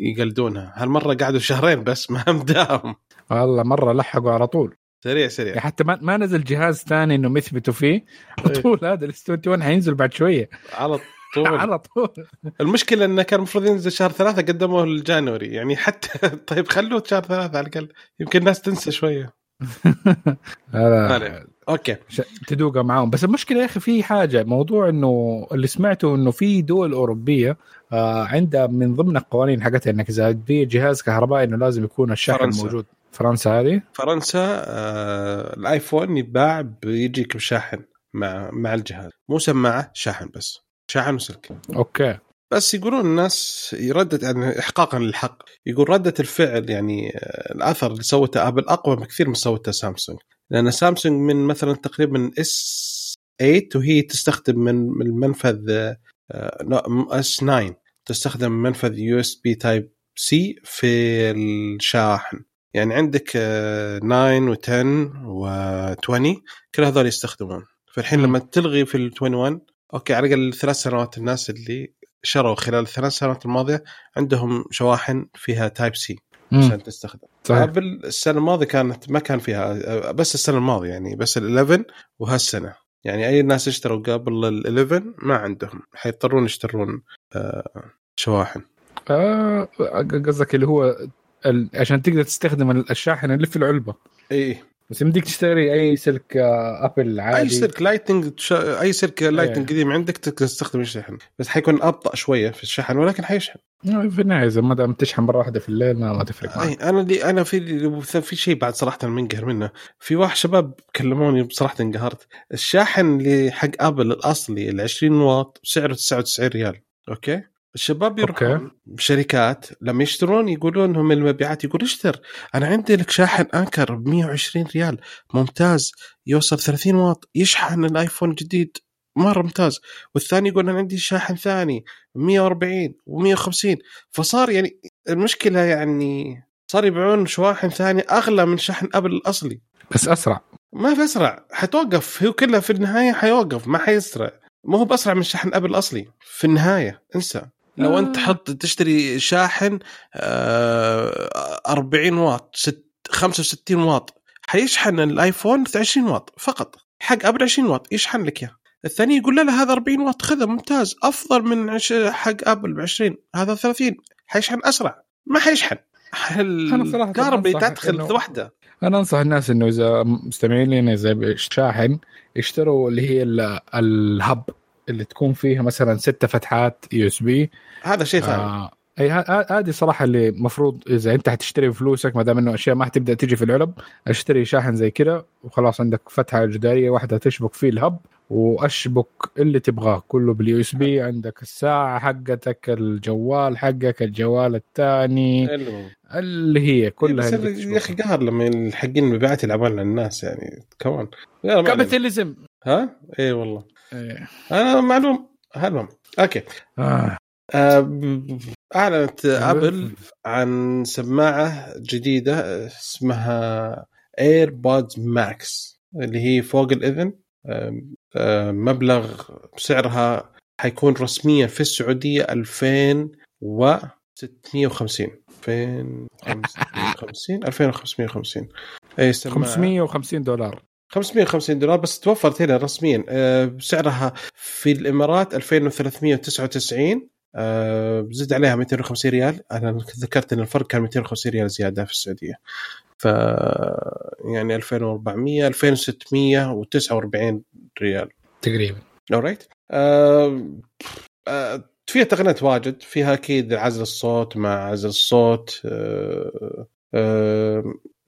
A: يقلدونها. هالمرة قعدوا شهرين بس ما مداهم
B: والله مرة لحقوا على طول.
A: سريع
B: يعني
A: سريع
B: حتى ما, ما نزل جهاز ثاني انهم يثبتوا فيه. على
A: إيه.
B: طول هذا ال S 21 حينزل بعد شوية.
A: على طول.
B: على طول.
A: المشكلة إنه كان المفروض ينزل شهر ثلاثة قدموه ال January يعني حتى طيب خلوه شهر ثلاثة على الأقل. يمكن الناس تنسى شوية.
B: أوكي. تدوقها معاهم. بس المشكلة يا أخي في حاجة موضوع إنه اللي سمعته إنه في دول أوروبية آه عندها من ضمن القوانين حقتها إنك إذا تبيع جهاز كهربائي إنه لازم يكون الشاحن
A: فرنسا.
B: موجود. فرنسا هذه؟
A: فرنسا آه الآيفون يتباع بيجيك بشاحن مع مع الجهاز. مو سماعة شاحن بس. شاحن وسلك.
B: أوكي.
A: بس يقولون الناس يردد يعني احقاقا للحق. يقول ردة الفعل يعني آه، الأثر اللي سوته آبل أقوى بكثير من سوته سامسونج. لأن سامسونج من مثلا تقريبا S 8 وهي تستخدم من المنفذ S 9 تستخدم منفذ USB Type C في الشاحن. يعني عندك 9 و10 و20 كل هذول يستخدمون. فالحين لما تلغي في ال 21 أوكي على الأقل ثلاث سنوات الناس اللي شروا خلال الثلاث سنوات الماضية عندهم شواحن فيها Type C عشان تستخدم.
B: صحيح.
A: قبل السنة الماضية كانت ما كان فيها بس السنة الماضية يعني بس ال 11 وهالسنة. يعني أي ناس اشتروا قبل ال 11 ما عندهم حيضطرون يشترون آه، شواحن.
B: آه قصدك اللي هو عشان تقدر تستخدم الشاحن اللي في العلبة.
A: اي
B: بس يمديك تشتري أي سلك آه، أبل عادي.
A: اي سلك Lightning تش... أي سلك Lightning
B: إيه.
A: قديم عندك تستخدم الشحن. بس حيكون أبطأ شوية في الشحن ولكن حيشحن.
B: آه، في النهاية إذا ما دام تشحن مرة واحدة في الليل ما, ما تفرق معك.
A: أنا اللي أنا في في شيء بعد صراحة منقهر منه. في واحد شباب كلموني بصراحة انقهرت. الشاحن اللي حق أبل الأصلي ال 20 واط سعره 99 ريال. أوكي؟ الشباب يروحون
B: أوكي.
A: بشركات لما يشترون يقولون لهم المبيعات يقول اشتر. أنا عندي لك شاحن Anker ب 120 ريال. ممتاز. يوصل 30 واط. يشحن الآيفون جديد. مرة ممتاز. والثاني يقول أنا عندي شاحن ثاني 140 و150 فصار يعني المشكلة يعني صار يبيعون شواحن ثانية أغلى من شحن أبل الأصلي.
B: بس أسرع.
A: ما في أسرع. حتوقف هو كلها في النهاية حيوقف. ما حيسرع. ما هو بأسرع من شحن أبل الأصلي. في النهاية. انسى. لو
B: آه.
A: انت تحط تشتري شاحن آه 40 واط ست 65 واط حيشحن الآيفون 20 واط فقط حق ابل 20 واط يشحن لك إياه. الثاني يقول لا لا هذا 40 واط خذه ممتاز أفضل من عش- حق ابل ب 20 هذا 30 حيشحن أسرع ما حيشحن. الكهرباء تدخل واحدة
B: أنا أنصح الناس إنه إذا مستمعين لنا إذا شاحن يشتروا اللي هي ال- ال hub. اللي تكون فيها مثلا ستة فتحات USB
A: هذا شيء ثاني.
B: آه اي هذه صراحة اللي المفروض إذا أنت حتشتري بفلوسك ما دام إنه أشياء ما حتبدأ تجي في العلب أشتري شاحن زي كذا وخلاص عندك فتحة جدارية واحدة تشبك فيه ال hub وأشبك اللي تبغاه كله بال USB عندك الساعة حقتك الجوال حقك الجوال الثاني. اللي هي كلها اللي
A: يا
B: أخي.
A: قهر لما الحقين المبيعات يلعبون على الناس يعني كمان.
B: capitalism.
A: ها؟ اي والله.
B: إيه.
A: أنا معلوم هالمهم. أوكي.
B: آه.
A: آه، أعلنت أبل عن سماعة جديدة اسمها AirPods Max اللي هي فوق الإذن. آه، آه، مبلغ سعرها حيكون رسميا في السعودية 2650 2550 2550 اي سماعة.
B: 550 دولار.
A: 550 دولار بس توفرت هنا رسميا. آه، سعرها في الإمارات 2399 آه، زد عليها 250 ريال. أنا ذكرت إن الفرق كان 250 ريال زيادة في السعودية. ف يعني 2400 2649 ريال.
B: تقريبا.
A: alright آه آه فيها تقنيات واجد. فيها أكيد عزل الصوت مع عزل الصوت.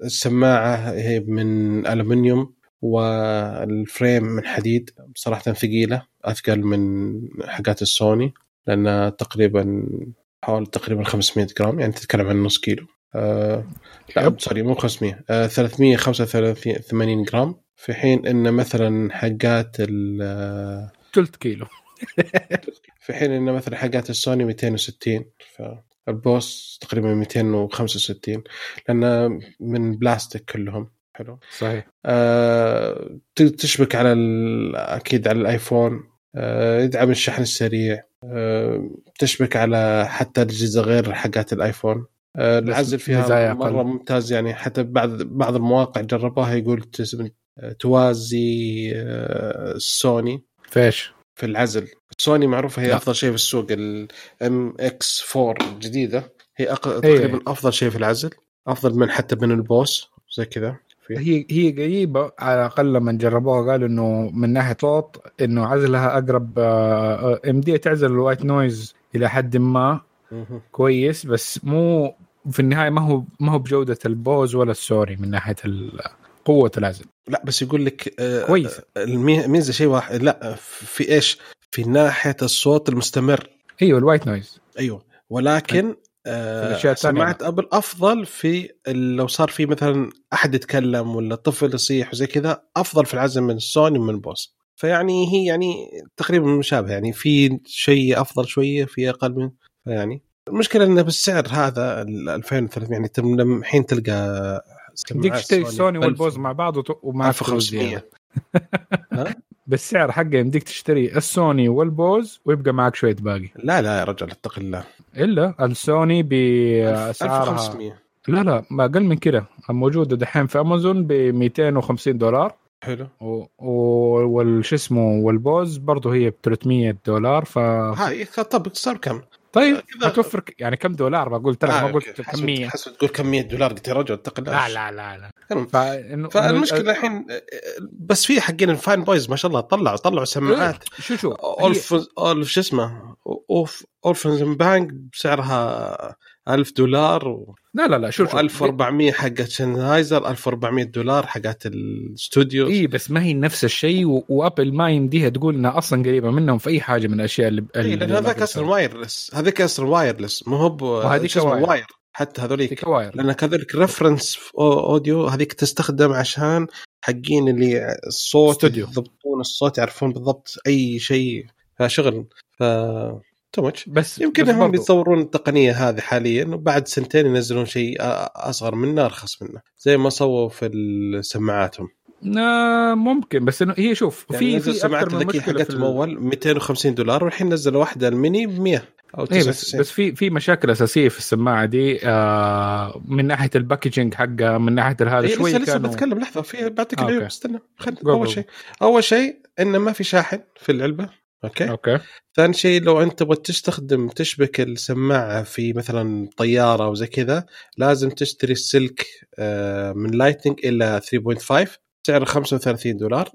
A: السماعة هي من الومنيوم وال frame من حديد صراحة ثقيله أثقل من حقات السوني لانها تقريبا حوالي تقريبا 500 جرام يعني تتكلم عن نص كيلو. آه لا. sorry مو 500 آه 335 جرام في حين إن مثلا حقات ال
B: ثلث كيلو.
A: في حين إن مثلا حقات السوني 260 فالبوس تقريبا 265 لأن من بلاستيك كلهم. حلو.
B: صحيح.
A: آه تشبك على أكيد على الآيفون آه يدعم الشحن السريع آه تشبك على حتى الاجهزه غير حقات الآيفون. آه العزل فيها. مرة ممتاز يعني حتى بعض بعض المواقع جربوها يقول تس- توازي آه السوني
B: فيش.
A: في العزل. سوني معروفة هي
B: لا.
A: أفضل شيء في السوق ال MX4 الجديدة. هي أق...
B: إيه.
A: تقريبا أفضل شيء في العزل أفضل من حتى من ال Bose زي كذا.
B: هي هي قريبة على الأقل لما جربوها قالوا إنه من ناحية صوت إنه عزلها أقرب ام دي تعزل ال white noise إلى حد ما. كويس بس مو في النهاية ما هو ما هو بجودة ال Bose ولا السوني من ناحية قوة العزل.
A: لا بس يقول لك آه،
B: كويس.
A: الميزه شيء واحد لا في إيش؟ في ناحية الصوت المستمر.
B: أيوه ال white
A: noise. أيوه ولكن آه
B: الثانية.
A: سماعه أبل أفضل في لو صار في مثلا أحد يتكلم ولا طفل يصيح وزي كذا أفضل في العزل من سوني ومن Bose. فيعني هي يعني تقريبا مشابهة يعني في شيء أفضل شوية في أقل من فيعني المشكلة إنه بالسعر هذا ال 2300 يعني تم- لما الحين تلقى
B: تمديك
A: سماعات
B: تشتري سوني.
A: وال
B: Bose مع بعض فلوس
A: 1500
B: زيادة.
A: ها؟
B: بالسعر حقه يمديك تشتري السوني وال Bose ويبقى معك شوية باقي.
A: لا لا يا رجل اتق الله.
B: إلا السوني بأسعارها.
A: 1500
B: لا لا ما أقل من كده. موجودة دحين في امازون ب 250 دولار.
A: حلو.
B: و... و... والش اسمه وال Bose برضه هي ب 300 دولار ف
A: هاي طب صار كم؟
B: طيب
A: كذا-
B: هتوفر يعني كم دولار؟ بقول ترى
A: آه،
B: ما قلت.
A: حسب-
B: كمية.
A: حسب تقول كمية دولار قلت يا رجل اتق الله
B: لا لا لا. لا. فإنه...
A: فالمشكلة الحين بس في حقين الفاين بويز ما شاء الله طلعوا طلعوا سماعات.
B: شو شو؟
A: اولف اولف شو اسمه أوف اولفنز بانك بسعرها 1000 دولار و
B: لا لا لا شو شو
A: 1400 حقت شنهايزر 1400 دولار حقت الاستوديو
B: إي بس ما هي نفس الشيء و... وأبل ما يمديها تقول إنها أصلا قريبة منهم في أي حاجة من الأشياء اللي
A: إي
B: لأن
A: هذاك
B: أصلا.
A: وايرلس هذيك أصلا وايرلس مو هو ب-
B: وهذيك واير.
A: حتى هذوليك.
B: واير
A: لأنك هذولك ريفرنس اوديو هذيك تستخدم عشان حقين اللي الصوت. يضبطون الصوت يعرفون بالضبط أي شيء فشغل. ف too much
B: بس
A: يمكن
B: بس
A: هم
B: برضو-
A: بيطورون التقنية هذه حاليا وبعد سنتين ينزلون شيء أصغر منه أرخص منه. زي ما سووا في سماعاتهم
B: ممكن بس انه هي شوف
A: يعني
B: في في من الذكية
A: حقتهم أول 250 دولار والحين نزلوا واحدة الميني ب 100 أو
B: إيه بس
A: 99
B: بس في في مشاكل أساسية في السماعة دي آه من ناحية ال packaging حقها من ناحية هذا
A: إيه
B: شوي
A: لسه لسه
B: كانوا
A: بتكلم لحظة في بعطيك
B: آه،
A: العيوب. استنى
B: أول.
A: شيء أول شيء إنه ما في شاحن في العلبة. أوكي.
B: أوكي.
A: ثاني شيء لو أنت تبغى تستخدم تشبك السماعة في مثلا طيارة أو زي كذا لازم تشتري السلك آه، من Lightning إلى 3.5 سعره 35 دولار.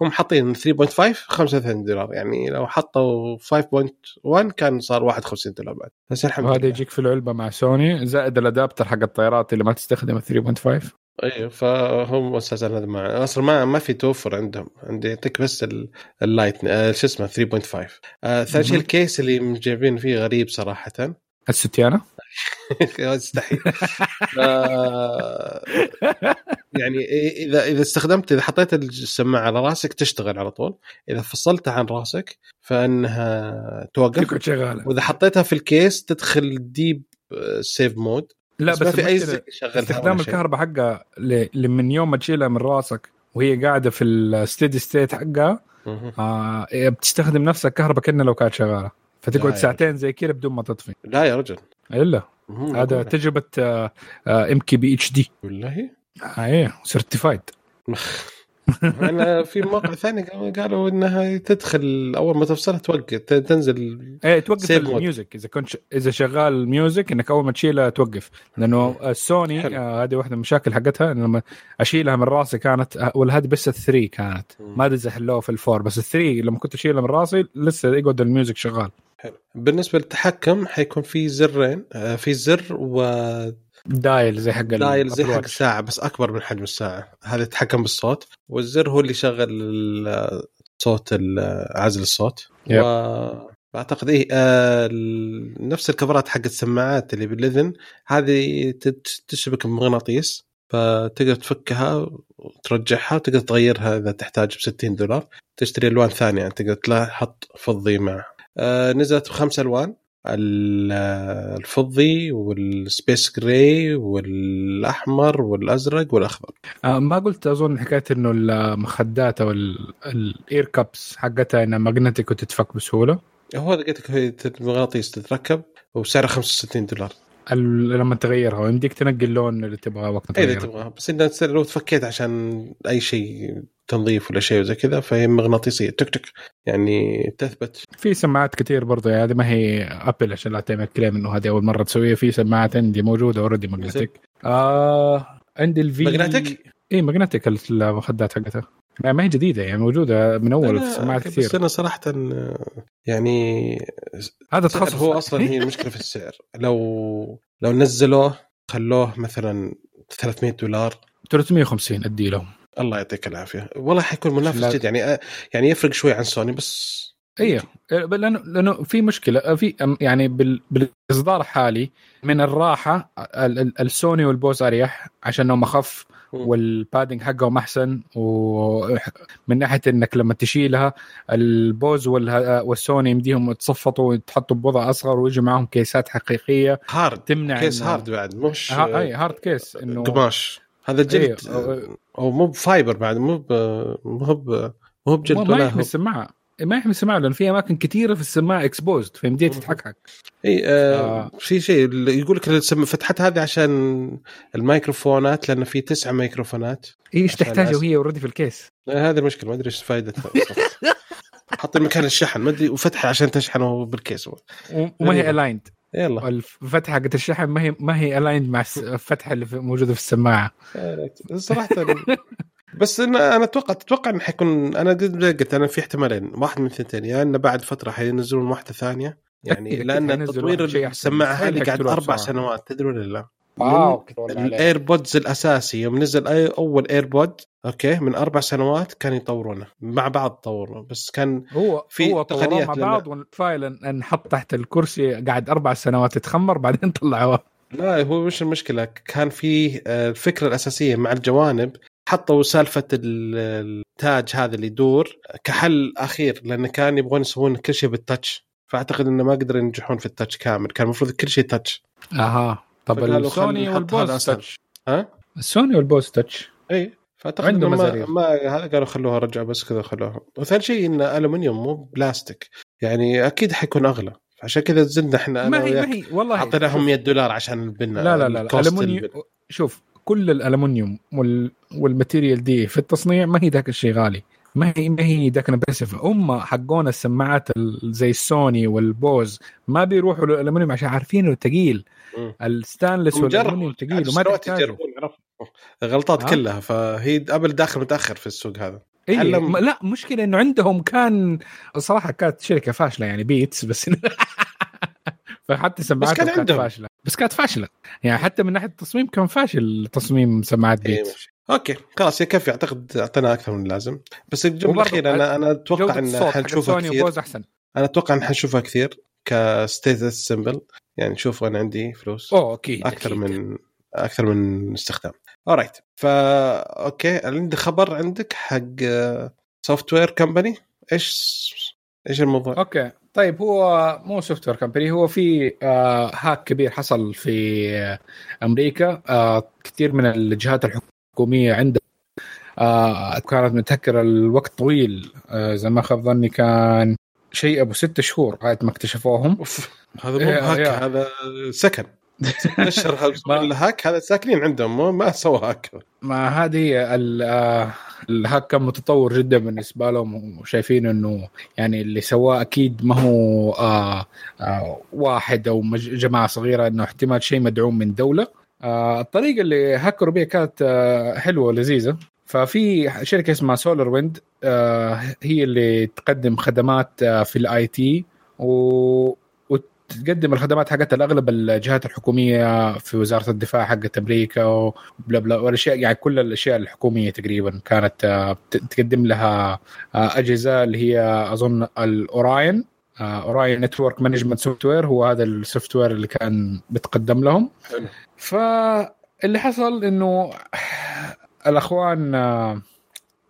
A: هم حاطين 3.5 35 دولار. يعني لو حطوا 5.1 كان صار 51 دولار بعد. بس الحمد
B: وهذا
A: لله.
B: يجيك في العلبة مع سوني زائد ال adapter حق الطيارات اللي ما تستخدم 3.5
A: أيوه فهم أساسا هذا ما أصلا ما ما في توفر عندهم. عندي يعطيك بس ال- ال light آه، شو اسمه 3.5 آه، ثاني شيء. الكيس اللي جايبين فيه غريب صراحة.
B: الستيانة؟
A: استحي آه، يعني اذا إذا استخدمت إذا حطيت السماعة على راسك تشتغل على طول. إذا فصلتها عن راسك فإنها توقف. وإذا حطيتها في الكيس تدخل deep save mode
B: لا
A: بس,
B: بس
A: في أي يشغلها
B: استخدام. الكهرباء حقها ل- من يوم ما تشيلها من راسك وهي قاعدة في ال steady state
A: حقها.
B: آه بتستخدم نفس الكهرباء كأنها لو كانت
A: شغالة.
B: فتقعد ساعتين زي كذا بدون ما تطفي.
A: لا يا رجل. إلا.
B: هذا. تجربة آه، ام كي بي اتش دي
A: والله؟
B: إيه certified
A: أنا في موقع ثاني قالوا- إنها تدخل أول ما تفصلها توقف تنزل
B: إيه توقف.
A: ال
B: music إذا كنت إذا شغال ال music إنك أول ما تشيلها توقف. لأنه السوني. آه هذه واحدة من المشاكل حقتها إنه لما أشيلها من راسي كانت آه، ولا هذه بس ال three كانت. ما أدري إذا حلوها في ال four بس ال three لما كنت أشيلها من راسي لسه يقعد ال music شغال.
A: حلو. بالنسبة للتحكم حيكون في زرين آه، في زر و
B: dial dial زي حق ال-
A: زي حق. الساعة بس أكبر من حجم الساعة. هذا يتحكم بالصوت. والزر هو اللي يشغل ال- صوت ال- عزل الصوت.
B: Yep.
A: و اعتقد إيه آه نفس الكفرات حق السماعات اللي بالإذن هذه تشبك بمغناطيس فتقدر تفكها وترجعها وتقدر تغيرها إذا تحتاج ب 60 دولار. تشتري ألوان ثانية يعني تقدر تحط فضي آه نزلت بخمس ألوان. ال- الفضي وال space gray والأحمر والأزرق والأخضر.
B: آه ما قلت أظن حكاية إنه المخدات أو الاير كابس حقتها إنها magnetic وتتفك بسهولة.
A: هو لك هي مغناطيس تتركب وسعرها 65 دولار.
B: لما تغيرها ويمديك تنقي اللون اللي تبغاه وقت ما
A: إذا
B: تغيره.
A: تبغاها. بس تصير لو تفكيت عشان أي شيء تنظيف ولا شيء وزي كذا فهي مغناطيسية تك تك يعني تثبت.
B: في سماعات كثير برضه يعني هذه ما هي ابل عشان لا تعمل كلام إنه هذه أول مرة تسويها في سماعات عندي موجودة already magnetic آه عندي الفي
A: magnetic؟
B: اي magnetic المخدات حقتها. ما ما هي جديدة يعني موجودة من أول في سماعات
A: بس
B: كثير.
A: أنا صراحة يعني
B: هذا تخصص
A: هو أصلا هي المشكلة في السعر. لو لو نزلوه خلوه مثلا 300 دولار.
B: 350 أدي لهم.
A: الله يعطيك العافية والله حيكون منافس
B: لا.
A: جد يعني يعني يفرق شوي عن سوني بس
B: أيوه لأنه لأنه في مشكلة في أم- يعني بال- بالإصدار الحالي من الراحة ال- ال- السوني والبوز أريح عشان انهم اخف.
A: وال
B: padding حقهم أحسن ومن ناحية إنك لما تشيلها البوز والها- والسوني يمديهم يتصفطوا ويتحطوا بوضع أصغر ويجي معهم كيسات حقيقية
A: hard
B: تمنع case
A: hard بعد مش
B: ها- أي hard case إنه
A: قماش هذا جلد
B: إيه.
A: أو مو ب fiber بعد مو ب مو ب مو بجلد
B: ما يحمي السماعة ما يحمي السماعة لأن في أماكن كثيره في السماعة exposed فيمديك
A: مم.
B: تتحكك
A: إي آه
B: آه.
A: في شيء يقول لك فتحت هذه عشان الميكروفونات لأن في تسعة ميكروفونات
B: إيش
A: عشان
B: تحتاجه
A: الأس-
B: وهي already في ال case
A: آه، هذه المشكلة ما أدري إيش فائدتها حاطين مكان الشحن ما أدري وفتحه عشان تشحنه بال
B: case
A: وما.
B: هي aligned
A: يلا
B: الفتحه حقت الشحن ما هي ما هي aligned مع الفتحة اللي في- موجودة في السماعة
A: صراحة بس أنا أنا أتوقع تتوقع إنه حيكون أنا قلت أنا في احتمالين واحد من الثنتين يا إنه بعد فترة حينزلون واحدة ثانية يعني
B: لأن
A: تطوير.
B: السماعة
A: هذه قاعد
B: أربع.
A: سنوات تدري ولا لا؟
B: wow
A: ال AirPods الأساسي يوم نزل أي أول AirPod أوكي من أربع سنوات كانوا يطورونه مع بعض طوروا بس كان
B: هو
A: في
B: هو
A: تقنيات
B: مع بعض وال file ان- انحط تحت الكرسي قاعد أربع سنوات يتخمر بعدين طلعوه.
A: لا هو مش المشكلة؟ كان في آه، الفكرة الأساسية مع الجوانب حطوا سالفة ال- التاج هذا اللي يدور كحل أخير لأن كان يبغون يسوون كل شيء بال touch فأعتقد إنه ما قدروا ينجحون في ال touch كامل كان المفروض كل شيء touch
B: أها. طب السوني
A: أسهل.
B: touch.
A: ها؟
B: السوني والبوز touch.
A: إي فأعتقد
B: عنده
A: ما, هذا قالوا خلوها رجعوا بس كذا خلوها. وثاني شيء انه ألومنيوم مو بلاستيك. يعني أكيد حيكون أغلى. عشان كذا زدنا إحنا
B: ما هي ما هي والله
A: اعطيناهم
B: شوف.
A: 100 دولار عشان البناء
B: لا لا لا الالومنيوم
A: البناء.
B: شوف كل الالومنيوم وال... والماتيريال دي في التصنيع ما هي ذاك الشيء غالي. ما هي ما هي ذاك البسف هم حقون السماعات ال- زي السوني والبوز ما بيروحوا للالومنيوم عشان عارفين إنه ثقيل. الستانلس والالومنيوم ثقيل وما
A: اشتروها
B: تحتاجه.
A: غلطات
B: ها؟
A: كلها. فهي ابل داخل متأخر في السوق هذا.
B: إيه
A: علم-
B: لا مشكلة إنه عندهم كان الصراحه كانت شركة فاشلة يعني بيتس بس فحتى سماعاتهم
A: كان
B: كانت
A: عندهم.
B: فاشلة. بس كانت فاشلة. يعني حتى من ناحية التصميم كان فاشل تصميم سماعات
A: إيه
B: Beats
A: ماشي. okay خلاص يكفي أعتقد أعطينا أكثر من اللازم. بس الجملة الأخيرة
B: أنا
A: أنا
B: أتوقع إن
A: حنشوفها كثير.
B: أحسن.
A: أنا أتوقع إن حنشوفها كثير ك status symbol يعني شوف أنا عندي فلوس.
B: أوه أكيد
A: أكثر
B: أكيد.
A: من أكثر من استخدام. alright فا okay عندي خبر عندك حق software company إيش إيش الموضوع؟
B: okay. طيب هو مو software company هو في آه هاك كبير حصل في آه أمريكا. آه كثير من الجهات الحكومية عندها آه كانت متهكرة الوقت طويل. آه زي ما خاب ظني كان شيء أبو ست شهور لغايه ما اكتشفوهم.
A: هذا مو
B: إيه،
A: هاك. هذا سكن. اشهر
B: ما-
A: الهاك هذا ساكنين عندهم ما سوى هاك.
B: ما هذه آه، الهاك كان متطور جدا بالنسبة لهم وشايفين إنه يعني اللي سواه أكيد ما هو آه آه واحد أو جماعة صغيرة إنه احتمال شيء مدعوم من دولة. آه الطريقة اللي هكروا بها كانت آه حلوة ولذيذة ففي شركة اسمها SolarWind آه هي اللي تقدم خدمات آه في ال IT و تقدم الخدمات حقتها لأغلب الجهات الحكومية في وزارة الدفاع حقت أمريكا وبلا بلا والأشياء يعني كل الأشياء الحكومية تقريبا كانت آه، تقدم لها آه، أجهزة اللي هي أظن ال Orion Orion network management software هو هذا ال software اللي كان بتقدم لهم
A: حلو.
B: فاللي حصل إنه الأخوان آه،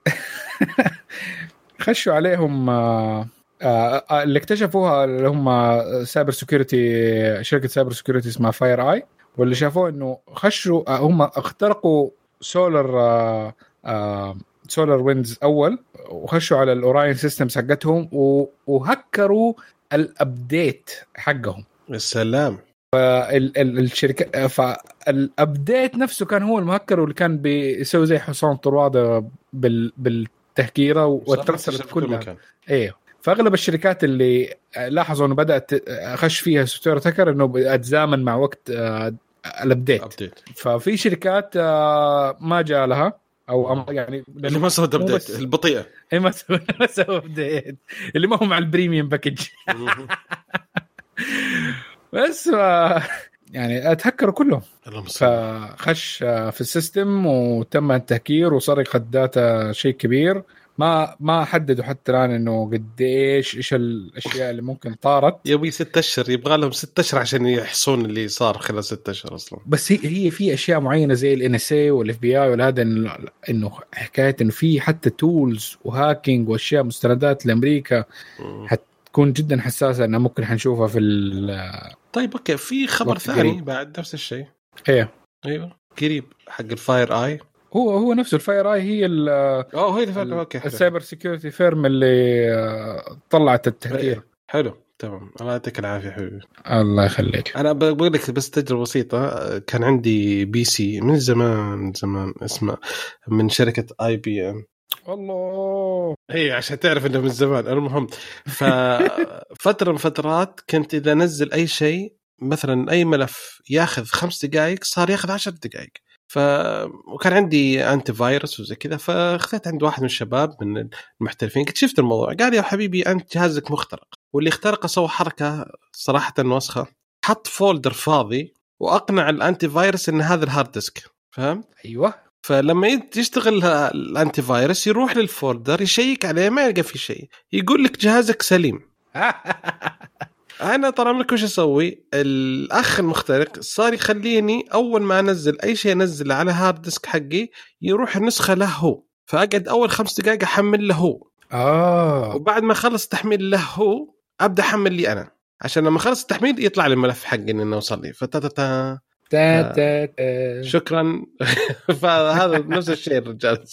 B: خشوا عليهم آه، آه، اللي اكتشفوها اللي هم cyber security شركة cyber security اسمها FireEye واللي شافوه إنه خشوا هم اخترقوا آه، SolarWinds أول وخشوا على ال Orion systems حقتهم وهكروا ال update حقهم.
A: يا سلام.
B: ال- ال- الشركة فال update نفسه كان هو المهكر واللي كان بيسوي زي حصان طروادة بال بالتهكيرة واترسلت كلها.
A: مكان.
B: إيه. فأغلب الشركات اللي لاحظوا إنه بدأت خش فيها software hacker إنه أتزامن مع وقت آه، ال
A: update update
B: ففي شركات آه، ما جاء لها أو يعني
A: اللي ما سوت
B: update
A: البطيئة.
B: إيه ما سووا update اللي ما هو مع ال premium package بس يعني اتهكروا كلهم فخش في ال system وتم التهكير وسرقت data شيء كبير. ما ما حددوا حتى الآن إنه قديش إيش الأشياء اللي ممكن طارت.
A: يبي ست أشهر يبغى لهم ست أشهر عشان يحصون اللي صار خلال ست أشهر أصلا.
B: بس هي هي في أشياء معينة زي ال NSA وال FBI وهذا انه حكاية إنه في حتى tools و hacking وأشياء مستندات لأمريكا. حتكون جدا حساسة انها ممكن حنشوفها في
A: طيب okay في خبر ثاني
B: قريب.
A: بعد نفس الشيء.
B: إيه.
A: أيوه قريب حق ال Fire Eye
B: هو هو نفسه ال FireEye هي ال-
A: أوه هي ال Fire okay حلو.
B: ال cyber security firm اللي آه، طلعت التحذير
A: حلو تمام. الله يعطيك العافية حبيبي.
B: الله يخليك.
A: أنا بقول لك بس تجربة بسيطة. كان عندي PC من زمان زمان اسمه من شركة IBM
B: الله.
A: اي عشان تعرف إنه من زمان. المهم ففترة من فترات كنت إذا أنزل أي شيء مثلا أي ملف ياخذ خمس دقائق صار ياخذ عشر دقائق ف وكان عندي antivirus وزي كذا فاخذت عند واحد من الشباب من المحترفين قلت شفت الموضوع. قال يا حبيبي أنت جهازك مخترق. واللي اخترقه سوى حركة صراحة وسخه حط folder فاضي وأقنع ال antivirus إن هذا ال hard disk فهمت؟
B: أيوه.
A: فلما يشتغل ال antivirus يروح لل folder يشيك عليه ما يلقى فيه شيء. يقول لك جهازك سليم. أنا طال عمرك وش أسوي؟ الأخ المخترق صار يخليني أول ما أنزل أي شيء أنزله على hard disk حقي يروح النسخة له هو. فأقعد أول خمس دقائق أحمل له هو.
B: آه.
A: وبعد ما اخلص تحميل له هو أبدأ أحمل لي أنا. عشان لما اخلص التحميل يطلع لي الملف حقي انه وصل لي. فتاتا
B: تا تا تا.
A: شكرا فهذا نفس الشيء الرجال.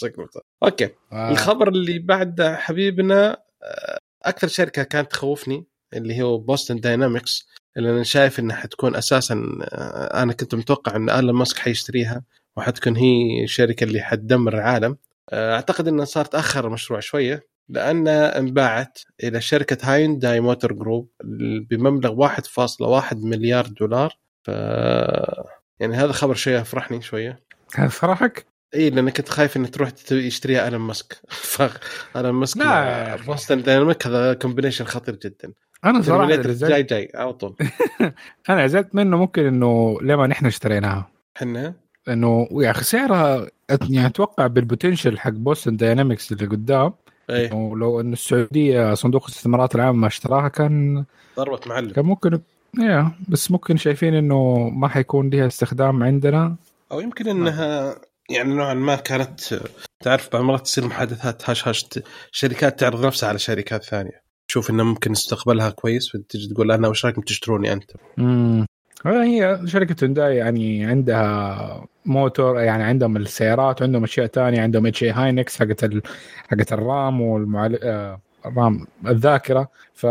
A: okay
B: آه.
A: الخبر اللي بعد حبيبنا آه، أكثر شركة كانت تخوفني اللي هو Boston Dynamics اللي أنا شايف إنها حتكون أساسا آه، أنا كنت متوقع إن إيلون ماسك حيشتريها وحتكون هي الشركة اللي حتدمر العالم آه، أعتقد إنها صار تاخر المشروع شوية لانها انباعت إلى شركة Hyundai Motor Group بمبلغ 1.1 مليار دولار ف يعني هذا خبر شيء افرحني شوية.
B: هذا فرحك؟
A: إي لأن كنت خايف انه تروح يشتريها ايلون ماسك فايلون ماسك
B: لا.
A: Boston Dynamic هذا combination خطير جدا. أنا
B: صراحة زعلت-
A: جاي جاي على طول.
B: أنا زعلت منه ممكن إنه لما نحن اشتريناها.
A: إحنا؟
B: إنه يا أخي سعرها يعني أتوقع بال potential حق Boston Dynamics اللي قدام.
A: إيه
B: ولو انه السعودية صندوق الاستثمارات العامة ما اشتراها كان
A: ضربة معلم.
B: كان ممكن يا بس ممكن شايفين إنه ما حيكون لها استخدام عندنا.
A: أو يمكن إنها يعني نوعا ما كانت تعرف بعض المرات تصير محادثات hush hush شركات تعرض نفسها على شركات ثانية. تشوف إنه ممكن استقبالها كويس فتجي تقول أنا وش رايكم تشتروني أنت؟
B: امم هي شركة هونداي يعني عندها موتور يعني عندهم السيارات وعندهم أشياء ثانية عندهم اتش اي Hynix حقت ال... حقت ال RAM والمعال... آه، ال RAM الذاكرة. ف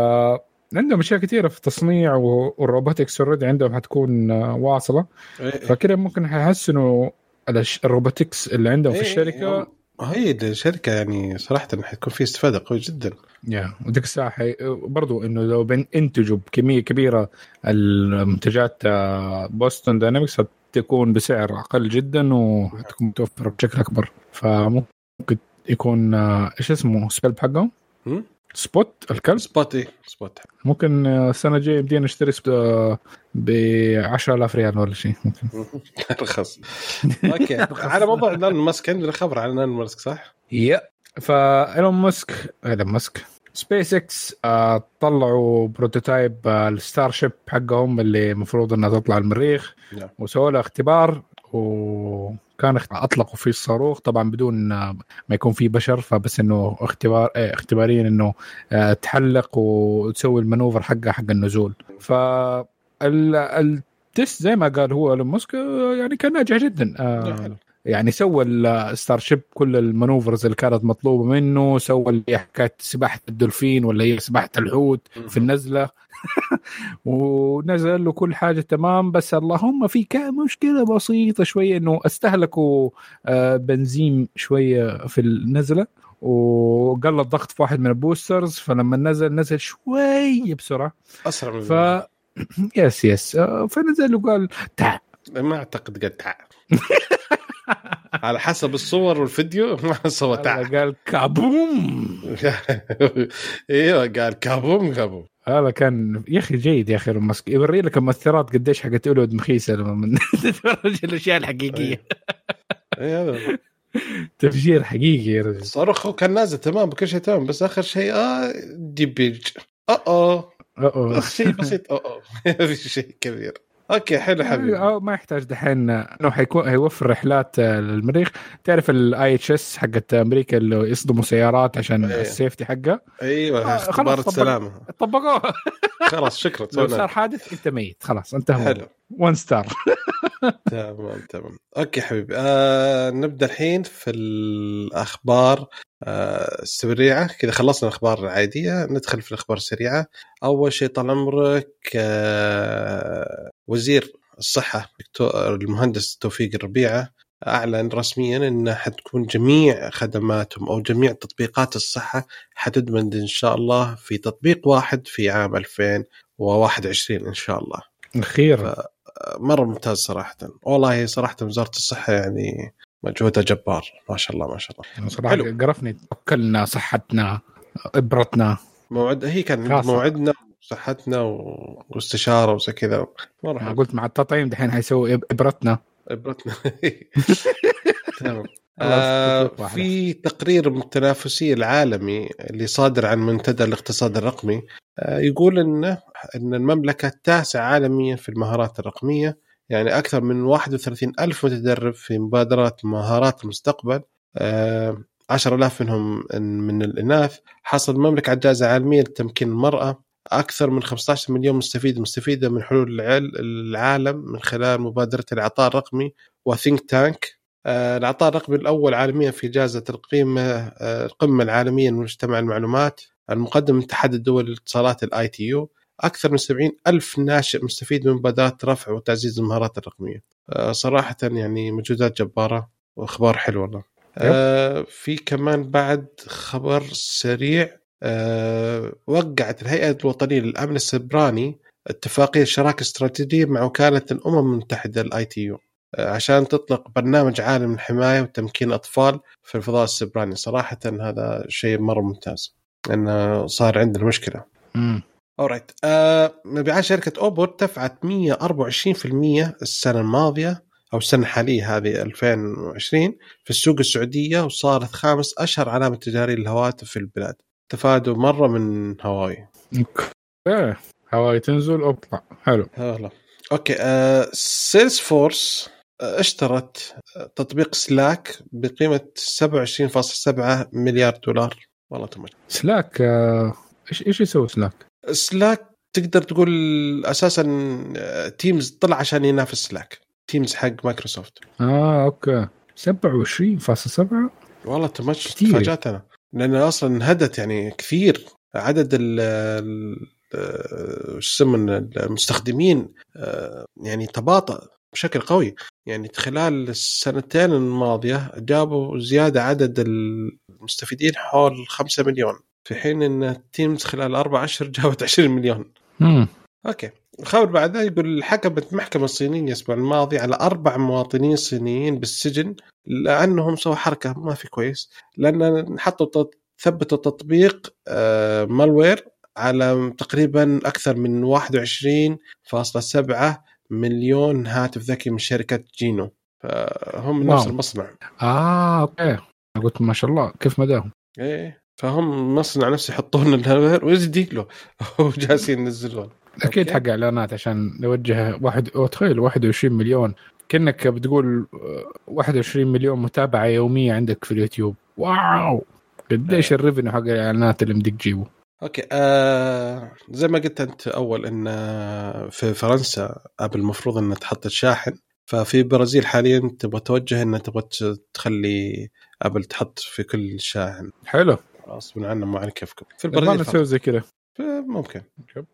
B: عندهم أشياء كثيرة في التصنيع و- وال robotics already عندهم حتكون آه، واصلة
A: إيه.
B: فكده ممكن حيحسنوا ال robotics اللي عندهم في
A: إيه،
B: الشركة
A: هي الشركة يعني صراحة حيكون في استفادة قوي جدا
B: يا وديك الساعة حي... برضو إنه لو بننتجوا بكمية كبيرة المنتجات آه، Boston Dynamics تكون بسعر أقل جدا وحتكون متوفرة بشكل أكبر فممكن يكون آه، إيش اسمه Spot حقهم؟ Spot الكلب؟
A: Spot إيه Spot
B: ممكن آه، السنة الجاية يمدينا نشتري ب 10000 ريال ولا شيء ممكن.
A: رخص. Okay. على موضوع إيلون ماسك عندنا خبر عن إيلون ماسك صح؟
B: Yeah. فايلون ماسك إيلون ماسك. سبيس إكس آه طلعوا prototype آه ال Starship حقهم اللي المفروض إنها تطلع المريخ.
A: نعم.
B: وسووا لها اختبار وكان أطلقوا فيه الصاروخ طبعا بدون آه، ما يكون فيه بشر فبس إنه اختبار آه، اختباريا إنه آه، تحلق وتسوي ال maneuver حقها حق النزول ف ال- ال test زي ما قال هو إيلون ماسك يعني كان ناجح جدا آه،. يعني سوى ال Starship كل ال maneuvers اللي كانت مطلوبة منه سوى اللي حكاية سباحة الدولفين ولا هي سباحة الحوت في النزلة. ونزل له كل حاجة تمام بس اللهم في كان مشكلة بسيطة شوية إنه استهلكوا آه، بنزين شوية في النزلة وقل الضغط في واحد من ال boosters فلما نزل نزل شوي بسرعة.
A: أسرع من
B: ف يس يس آه، فنزل وقال تعال
A: ما أعتقد قد تع. على حسب الصور والفيديو. ما تع
B: قال كابوم.
A: إيوه قال كابوم كابوم.
B: هذا كان يا أخي جيد يا أخي ماسك. يوري لك المؤثرات قديش حقت أولود مخيسة لما من تتفرج الأشياء الحقيقية.
A: اي هذا.
B: تفجير حقيقي يا رجل.
A: صاروخ كان نازل تمام كل شيء تمام بس آخر شيء آه دي بيج.
B: آه
A: آه شيء بسيط. آه آه ما في شيء كبير. Okay حلو حبيبي.
B: أو ما يحتاج دحين إنه حيكون هيوفر رحلات آه، للمريخ. تعرف ال IIHS حقت أمريكا اللي يصدموا سيارات عشان
A: إيه.
B: ال safety حقه؟
A: أيوه
B: آه، خلاص،
A: اختبار
B: طبق-
A: السلامة.
B: طبقوها
A: خلاص شكرا
B: لو صار حادث أنت ميت. خلاص انتهى
A: حلو.
B: one star
A: تمام تمام. Okay حبيبي. آه نبدأ الحين في الأخبار آه السريعة. كذا خلصنا الأخبار العادية ندخل في الأخبار السريعة. أول شيء طال عمرك آه وزير الصحة دكتور المهندس توفيق الربيعة أعلن رسميا ان حتكون جميع خدماتهم أو جميع تطبيقات الصحة حتدمج إن شاء الله في تطبيق واحد في عام 2021 إن شاء الله.
B: أخيرا
A: مره ممتاز صراحة. والله صراحة وزارة الصحة يعني مجهودها جبار. ما شاء الله ما شاء الله.
B: صراحة
A: حلو.
B: قرفني توكلنا صحتنا إبرتنا.
A: موعد هي كان. موعدنا وصحتنا و- واستشارة وزي كذا مره.
B: قلت مع التطعيم دحين حيسوي إبرتنا
A: إبرتنا تمام آه. في تقرير التنافسية العالمي اللي صادر عن منتدى الاقتصاد الرقمي آه يقول ان إن المملكة التاسعة عالميا في المهارات الرقمية يعني أكثر من 31 ألف متدرب في مبادرة مهارات المستقبل آه 10000 منهم من الإناث حصل المملكة على جائزة عالمية لتمكين المرأة أكثر من 15 مليون مستفيد مستفيدة من حول العالم من خلال مبادرة العطاء الرقمي و ThinkTech آه، العطاء الرقمي الأول عالميا في جائزة القيمة آه، القمة العالمية لمجتمع المعلومات المقدم من اتحاد الدول للاتصالات ال ITU أكثر من 70 ألف ناشئ مستفيد من مبادرات رفع وتعزيز المهارات الرقمية. آه، صراحة يعني مجهودات جبارة وأخبار حلوة والله. في كمان بعد خبر سريع وقعت الهيئة الوطنية للأمن السيبراني اتفاقية شراكة استراتيجية مع وكالة الأمم المتحدة ال ITU عشان تطلق برنامج عالمي لحماية وتمكين الاطفال في الفضاء السيبراني. صراحة هذا شيء مرة ممتاز انه صار عندنا مشكلة.
B: مم.
A: Alright آه مبيعات شركة Oppo ارتفعت 124% السنة الماضية أو السنة الحالية هذه 2020 في السوق السعودية وصارت خامس أشهر علامة تجارية للهواتف في البلاد. تفادوا مرة من هواوي
B: إيه هواي تنزل اطلع. حلو.
A: Okay آه Salesforce آه، اشترت آه، تطبيق Slack بقيمة 27.7 مليار دولار. والله تمام.
B: Slack آه، إيش إيش يسوي Slack؟
A: Slack تقدر تقول أساسا Teams طلع عشان ينافس Slack Teams حق مايكروسوفت
B: آه okay. 27.7
A: والله تمش. تفاجات أنا لأن أصلا انهدت يعني كثير. عدد ال آه، المستخدمين آه، يعني تباطأ بشكل قوي. يعني خلال السنتين الماضية جابوا زيادة عدد المستفيدين حول 5 مليون في حين إن Teams خلال أربع اشهر جابت 20 مليون. Okay. الخبر بعدها يقول حكمت المحكمة الصينية الأسبوع الماضي على أربع مواطنين صينيين بالسجن لأنهم سووا حركة ما في كويس لأن حطوا ثبتوا تطبيق آه، malware على تقريبا أكثر من 21.7 مليون هاتف ذكي من شركة Gionee. فهم من نفس. المصنع.
B: آه okay. قلت ما شاء الله كيف مداهم؟
A: إيه. فهم مصنع نفسه يحطون ال malware ويزدي له وجالسين ينزلون. أكيد.
B: حق إعلانات عشان نوجه واحد تخيل 21 مليون. كأنك بتقول آه، 21 مليون متابعة يومية عندك في ال YouTube. Wow! قديش ال revenue حق الإعلانات اللي بدك تجيبه؟
A: Okay آه زي ما قلت أنت أول إن آه، في فرنسا Apple المفروض إنها تحط الشاحن ففي البرازيل حاليا تبغى توجه إنها تبغى تخلي أبل تحط في كل شاحن.
B: حلو.
A: غصبا عنا مو على كيفكم. في
B: ما
A: البرازيل
B: نسوي زي كذا.
A: ممكن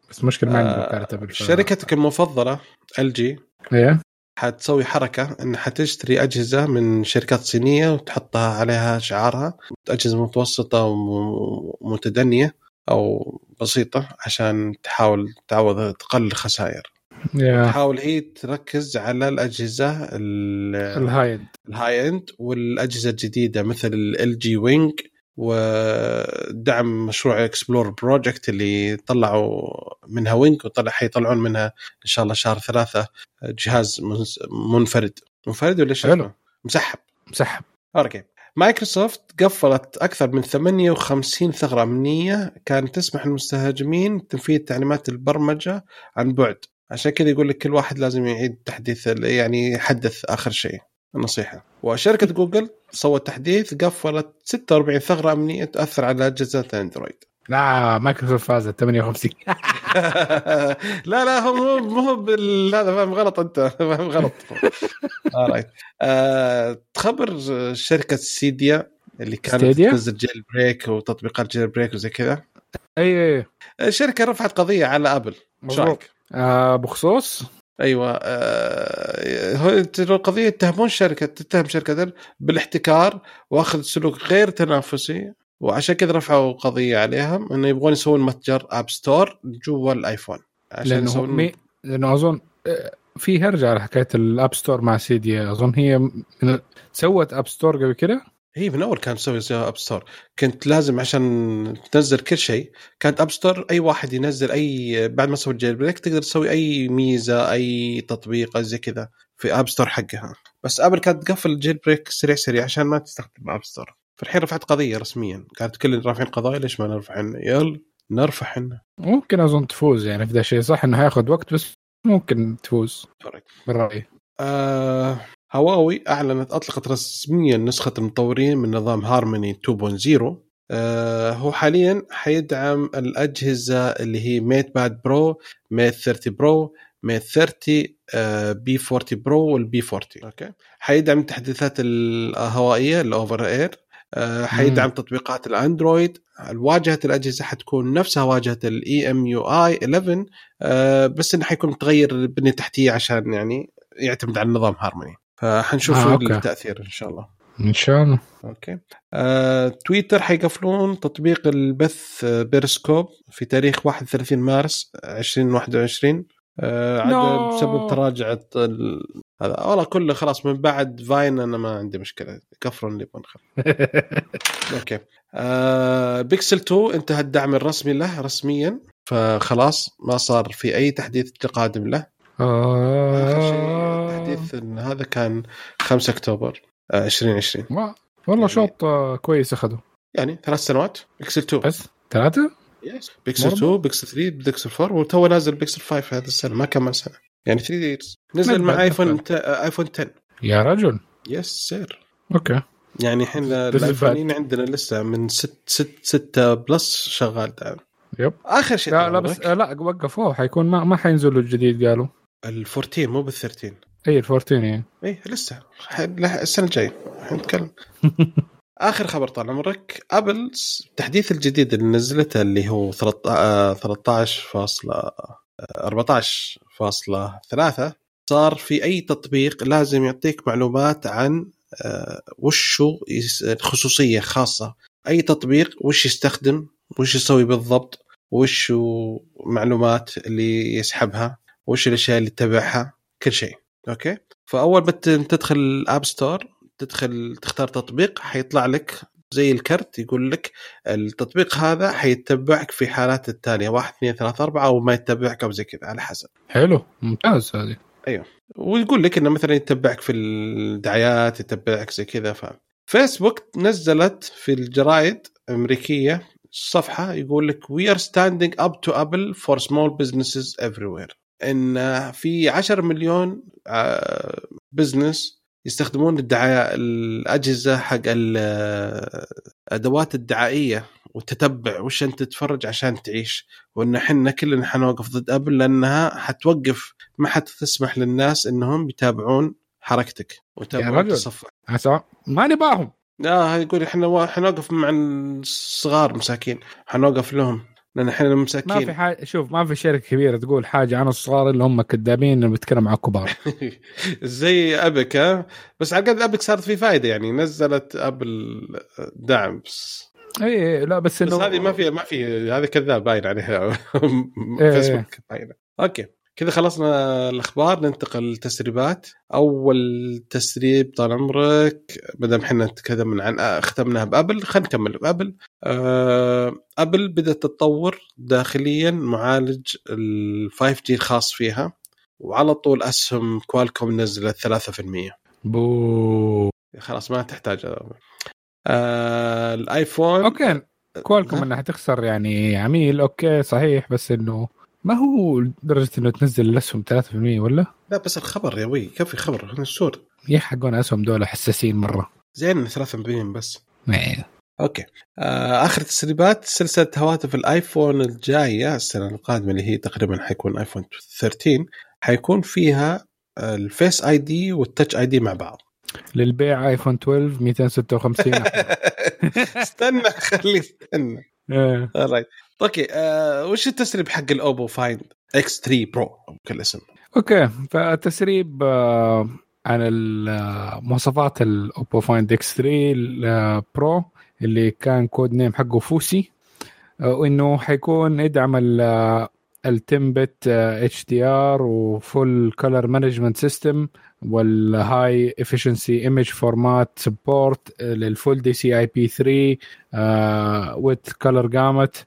B: بس مشكلة ما عندنا
A: آه شركتك المفضلة ال جي
B: إيه.
A: حتسوي حركة انها حتشتري أجهزة من شركات صينية وتحطها عليها شعارها أجهزة متوسطة ومتدنية أو بسيطة عشان تحاول تعوض تقلل خسائر
B: Yeah.
A: تحاول هي تركز على الأجهزة ال-
B: ال high
A: end ال high end والأجهزة الجديدة مثل LG Wing ودعم مشروع Explorer Project اللي طلعوا منها Wing وطلع حيطلعون منها إن شاء الله شهر ثلاثة جهاز منفرد. منفرد ولا. اسمه؟ مسحب.
B: مسحب.
A: Okay. Microsoft قفلت أكثر من 58 ثغرة امنيه كانت تسمح للمهاجمين تنفيذ تعليمات البرمجة عن بعد. عشان كذا يقول لك كل واحد لازم يعيد تحديث يعني يحدث آخر شيء. النصيحه وشركة جوجل سوت تحديث قفلت 46 ثغرة أمنية تأثر على أجهزة أندرويد.
B: لا مايكروسوفت فازت 58
A: لا لا هو مو هو هذا فاهم غلط أنت فاهم غلط. آه، تخبر شركة Cydia اللي كانت؟ تنزل jailbreak وتطبيقات jailbreak وزي كذا.
B: أي أي
A: الشركة رفعت قضية على ابل
B: مظبوط.
A: رأيك؟
B: آه بخصوص
A: أيوه آه هو القضية يتهمون شركة تتهم شركة بالاحتكار وأخذ سلوك غير تنافسي وعشان كذا رفعوا قضية عليهم إنه يبغون يسوون متجر App Store جوا الآيفون. عشان
B: لأنه
A: يسوون
B: مي... لأنه أظن آه، في هرجة على حكاية ال App Store مع Cydia أظن هي من... سوت App Store قبل كده؟
A: هي من أول كانت تسوي زي App Store كنت لازم عشان تنزل كل شيء كانت App Store أي واحد ينزل أي بعد ما سوي jailbreak تقدر تسوي أي ميزة أي تطبيق زي كذا في App Store حقها. بس ابل كانت تقفل ال jailbreak سريع سريع عشان ما تستخدم App Store فالحين رفعت قضية رسميا. كانت كل رافعين قضايا ليش ما نرفع إحنا؟ يلا نرفع إحنا.
B: ممكن أظن تفوز يعني في ذا الشيء صح إنه حياخذ وقت بس ممكن تفوز. بالرأي.
A: آه هواوي أعلنت أطلقت رسميا نسخة المطورين من نظام هارموني 2.0 آه هو حاليا حيدعم الأجهزة اللي هي MatePad Pro Mate 30 Pro Mate 30 آه P 40 Pro وال P 40 okay. حيدعم التحديثات الهوائية ال over air آه حيدعم تطبيقات الاندرويد واجهة الأجهزة حتكون نفسها واجهة ال EMUI 11 آه بس إنه حيكون متغير البنيه التحتيه عشان يعني يعتمد على النظام هارموني. فحنشوف
B: آه،
A: آه
B: okay.
A: التأثير إن شاء الله.
B: إن شاء الله.
A: okay. آه، تويتر حيقفلون تطبيق البث آه، بيرسكوب في تاريخ 31 مارس 2021 آه عاد
B: No.
A: بسبب تراجع ال- هذا. والله كله خلاص من بعد Vine أنا ما عندي مشكلة. قفلوا اللي يبغون. okay. آه بيكسل 2 انتهى الدعم الرسمي له رسميا فخلاص ما صار في أي تحديث قادم له. آخر شيء.
B: آه...
A: تحديث إن هذا كان 5 أكتوبر آه، 2020
B: وا- والله
A: يعني-
B: شوط آه، كويس اخذوا
A: يعني ثلاث سنوات بيكسل 2
B: بس ثلاثة؟
A: yes Pixel
B: برضو؟
A: 2 بيكسل 3 بيكسل 4 وتو نازل بيكسل 5 هذا السنة ما كمل سنة. يعني 3 years نزل مع ايفون. ت- ايفون 10
B: يا رجل.
A: yes sir
B: okay.
A: يعني الحين الايفونين عندنا لسه من 6 6 6 Plus شغال دعم
B: yep
A: آخر شيء.
B: لا لا بس آه، لا وقفوه حيكون ما ما حينزلوا الجديد قالوا.
A: ال 14 مو بال 13
B: اي ال 14 يعني
A: اي لسه السنة الجاية. حنتكلم آخر خبر طال عمرك ابل التحديث الجديد اللي نزلته اللي هو 13 فاصلة 14.3 صار في أي تطبيق لازم يعطيك معلومات عن آه، وشو يس- خصوصية خاصة. أي تطبيق وش يستخدم وش يسوي بالضبط وش معلومات اللي يسحبها وش الأشياء اللي يتبعها كل شيء. okay. فأول ما تدخل ال App Store تدخل تختار تطبيق حيطلع لك زي الكرت يقول لك التطبيق هذا حيتبعك في حالات التالية واحد اثنين ثلاثة أربعة أو ما يتبعك أو زي كذا على حسب.
B: حلو. ممتاز هذه.
A: ويقول لك إنه مثلا يتبعك في الدعايات يتبعك زي كذا ف فيسبوك نزلت في الجرايد الامريكيه صفحة يقول لك we are standing up to Apple for small businesses everywhere إن في 10 مليون business يستخدمون الدعاية الأجهزة حق الادوات الدعائية وتتبع وش أنت تتفرج عشان تعيش. وإن إحنا كلنا حنوقف ضد أبل لأنها حتوقف ما حتسمح للناس إنهم يتابعون حركتك ويتابعون
B: عسى ما نباهم.
A: لا يقول إحنا حنوقف مع الصغار مساكين حنوقف لهم. لأن إحنا
B: ما في
A: مساكين.
B: حاجة شوف ما في شركة كبيرة تقول حاجة عن الصغار اللي هم كذابين اللي بيتكلم عن الكبار
A: زي Epic ها؟ بس على قد Epic صارت في فائده يعني نزلت أبل دعم بس,
B: اي إي، لا بس
A: بس
B: إنه
A: هذه ما في ما في هذا كذاب باين عليها.
B: إيه.
A: فيسبوك باينة. okay. كذا خلصنا الأخبار ننتقل للتسريبات. أول تسريب طال عمرك ما دام إحنا تكلمنا عن ختمناها بأبل خلينا نكمل بأبل. آه، أبل بدأت تطور داخليا معالج ال 5G الخاص فيها وعلى طول أسهم كوالكوم نزلت 3%
B: بو.
A: خلاص ما تحتاج. آه الآيفون.
B: okay كوالكم
A: ها؟
B: إنها تخسر يعني عميل okay صحيح بس إنه ما هو لدرجة إنه تنزل الأسهم 3% ولا؟
A: لا بس الخبر يا وي كفي خبر السور
B: يا حقون أسهم دول حساسين مرة.
A: زين 3% بس.
B: إيه.
A: okay. آه آخر تسريبات سلسلة هواتف الآيفون الجايه السنة القادمة اللي هي تقريبا حيكون آيفون 13 حيكون فيها ال Face ID وال Touch ID مع بعض.
B: للبيع آيفون 12 256
A: استنى خلي استنى. رايت okay آه وش التسريب حق ال Oppo Find X3 Pro بكل اسم؟
B: okay فالتسريب آه، عن آه، مواصفات ال Oppo Find X3 Pro اللي كان code name حقه فوسي آه، وإنه حيكون يدعم ال آه، ال 10 bit HDR و full color management system وال high efficiency image format support لل full DCI-P3 with color gamut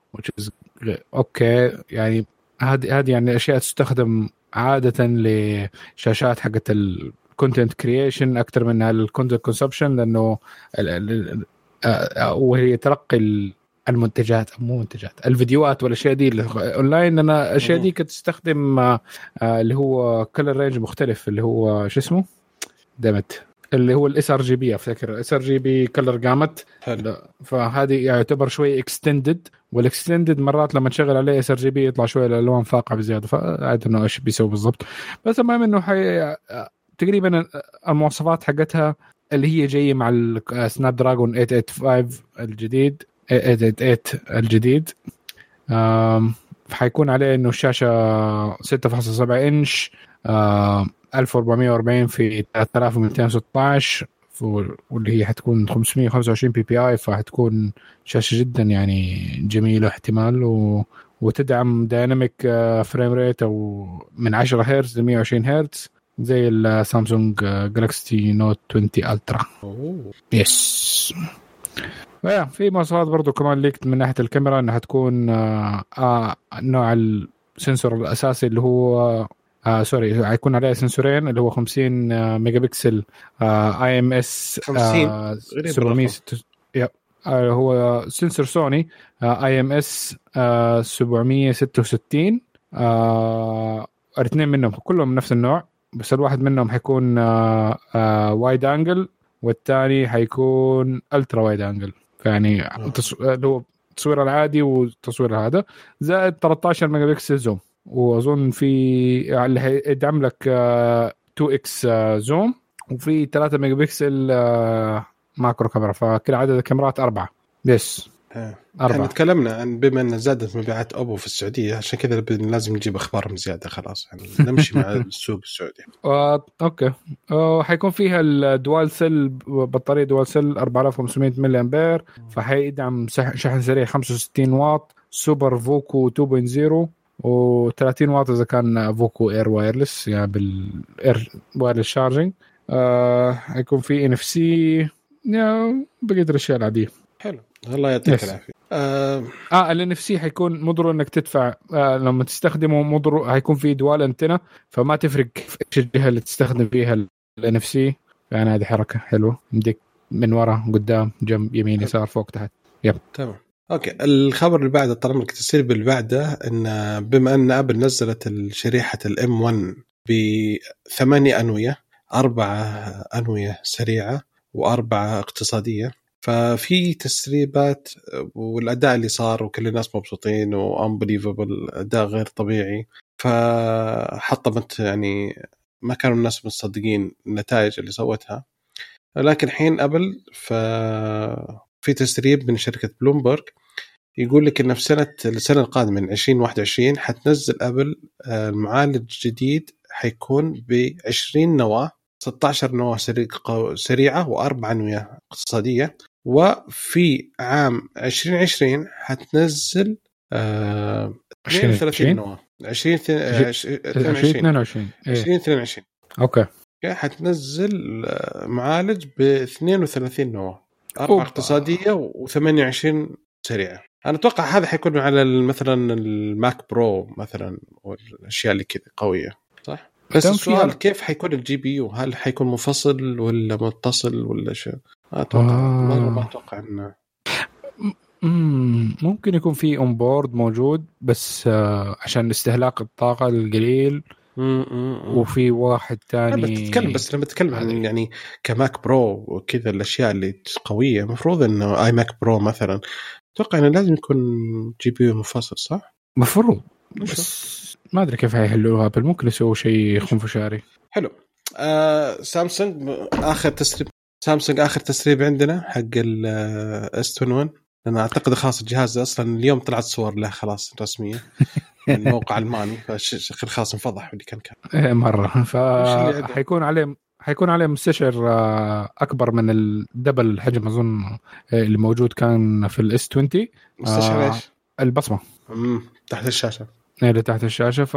B: okay يعني هذه هذه يعني أشياء تستخدم عادة لشاشات حقت ال content creation أكثر من ال content consumption لأنه ال- آه، وهي تلقي المنتجات مو منتجات الفيديوهات والأشياء دي اللي اونلاين لأن الأشياء دي كانت تستخدم آه، آه، اللي هو color range مختلف اللي هو شو اسمه؟ gamut. اللي هو الاس ار جي بي أفتكر. اس ار جي بي كلر جامت فهذه يعتبر شوي extended وال extended مرات لما تشغل عليه sRGB يطلع شوي الألوان فاقعة بزيادة فعاد إنه إيش بيسوي بالضبط. بس المهم إنه حي... تقريبا المواصفات حقتها اللي هي جاية مع ال Snapdragon 885 الجديد. 888 الجديد. حيكون عليه إنه الشاشة 6.7 إنش آم، 1440 في 3216 واللي هي حتكون 525 PPI فحتكون شاشة جدا يعني جميلة احتمال و... وتدعم dynamic frame rate أو من 10 هرتز ل 120 هرتز زي ال Samsung Galaxy Note 20 Ultra
A: أوه.
B: yes yeah في مواصفات برضو كمان leaked من ناحية الكاميرا إنها تكون آه آه نوع ال sensor الأساسي اللي هو آه sorry حيكون عليه sensorين اللي هو 50 آه ميجا بكسل IMX
A: 50 غريب
B: 700 yep آه هو sensor Sony IMX 766 آه الاثنين منهم كلهم نفس النوع بس الواحد منهم حيكون آه آه wide angle والثاني حيكون ultra wide angle يعني تص- اللي هو التصوير العادي والتصوير هذا. زائد 13 ميجا بكسل zoom. وأظن في اللي حيدعم لك آه، 2x zoom. وفي 3 ميجا بكسل آه، macro كاميرا. فكل عدد الكاميرات أربعة. yes
A: آه. إحنا
B: اربعه
A: تكلمنا عن بما أن زادت مبيعات أوبو في السعودية عشان كذا لازم نجيب اخبارهم زيادة خلاص. يعني نمشي مع السوق السعودي.
B: okay. حيكون فيها ال dual cell بطارية dual cell 4500 ملي أمبير فحيدعم شحن سريع 65 واط Super VOOC 2.0 و30 واط إذا كان VOOC Air wireless يعني بال Air wireless charging آه حيكون في NFC بقية الأشياء العادية.
A: حلو. الله يعطيك. العافية. آه
B: آه ال NFC حيكون ضروري إنك تدفع. آه لما تستخدمه ضروري حيكون في dual antenna فما تفرق في إيش الجهة اللي تستخدم فيها ال NFC يعني هذه حركة حلوة. يمديك من ورا قدام جنب يمين يسار فوق تحت.
A: تمام. okay. الخبر اللي بعده طالما التسريب اللي بعده إن بما أن Apple نزلت شريحه ال M1 بثمانية أنوية أربعة أنوية سريعة وأربعة اقتصادية ففي تسريبات والأداء اللي صار وكل الناس مبسوطين و unbelievable أداء غير طبيعي. فحطمت يعني ما كانوا الناس مصدقين النتائج اللي سوتها. لكن الحين ابل في تسريب من شركة بلومبرج يقول لك إن في سنة السنة القادمة من 2021 حتنزل أبل آه، المعالج الجديد حيكون ب 20 نواة. 16 نواه سريعة واربع انويه اقتصادية. وفي عام 2020 حتنزل آه، 32 نواه 20 22
B: 22 إيه.
A: 2022 okay. حتنزل آه، معالج ب 32 نواه
B: أربع.
A: اقتصادية و28 سريعة. أنا أتوقع هذا حيكون على مثلا ال Mac Pro مثلا والأشياء اللي كذا قوية صح؟ بس السؤال
B: فيها-
A: كيف حيكون ال GPU؟ هل حيكون منفصل ولا متصل ولا شو؟ ما أتوقع
B: آه.
A: ما أتوقع إنه
B: مم، ممكن يكون في on board موجود بس آه، عشان استهلاك الطاقة القليل. وفي واحد ثاني
A: بس تتكلم بس لما تتكلم عن. يعني ك Mac Pro وكذا الأشياء اللي قوية المفروض إنه iMac Pro مثلا أتوقع إنه لازم يكون GPU منفصل صح؟
B: مفروض؟ بس ما أدري كيف حيحلوها Apple ممكن يسووا شيء خنفشاري
A: حلو. آه سامسونج آخر تسريب سامسونج آخر تسريب عندنا حق ال S21 أنا أعتقد خلاص الجهاز أصلا اليوم طلعت صور له خلاص رسمية. من موقع ألماني. خلاص انفضح اللي كان كان.
B: إيه
A: مرة. عنده؟
B: فحيكون عليه حيكون عليه مستشعر آه، أكبر من ال double الحجم أظن آه، اللي موجود كان في ال S20
A: مستشعر
B: آه.
A: إيش؟
B: البصمة.
A: مم، تحت الشاشة.
B: اللي تحت الشاشة ف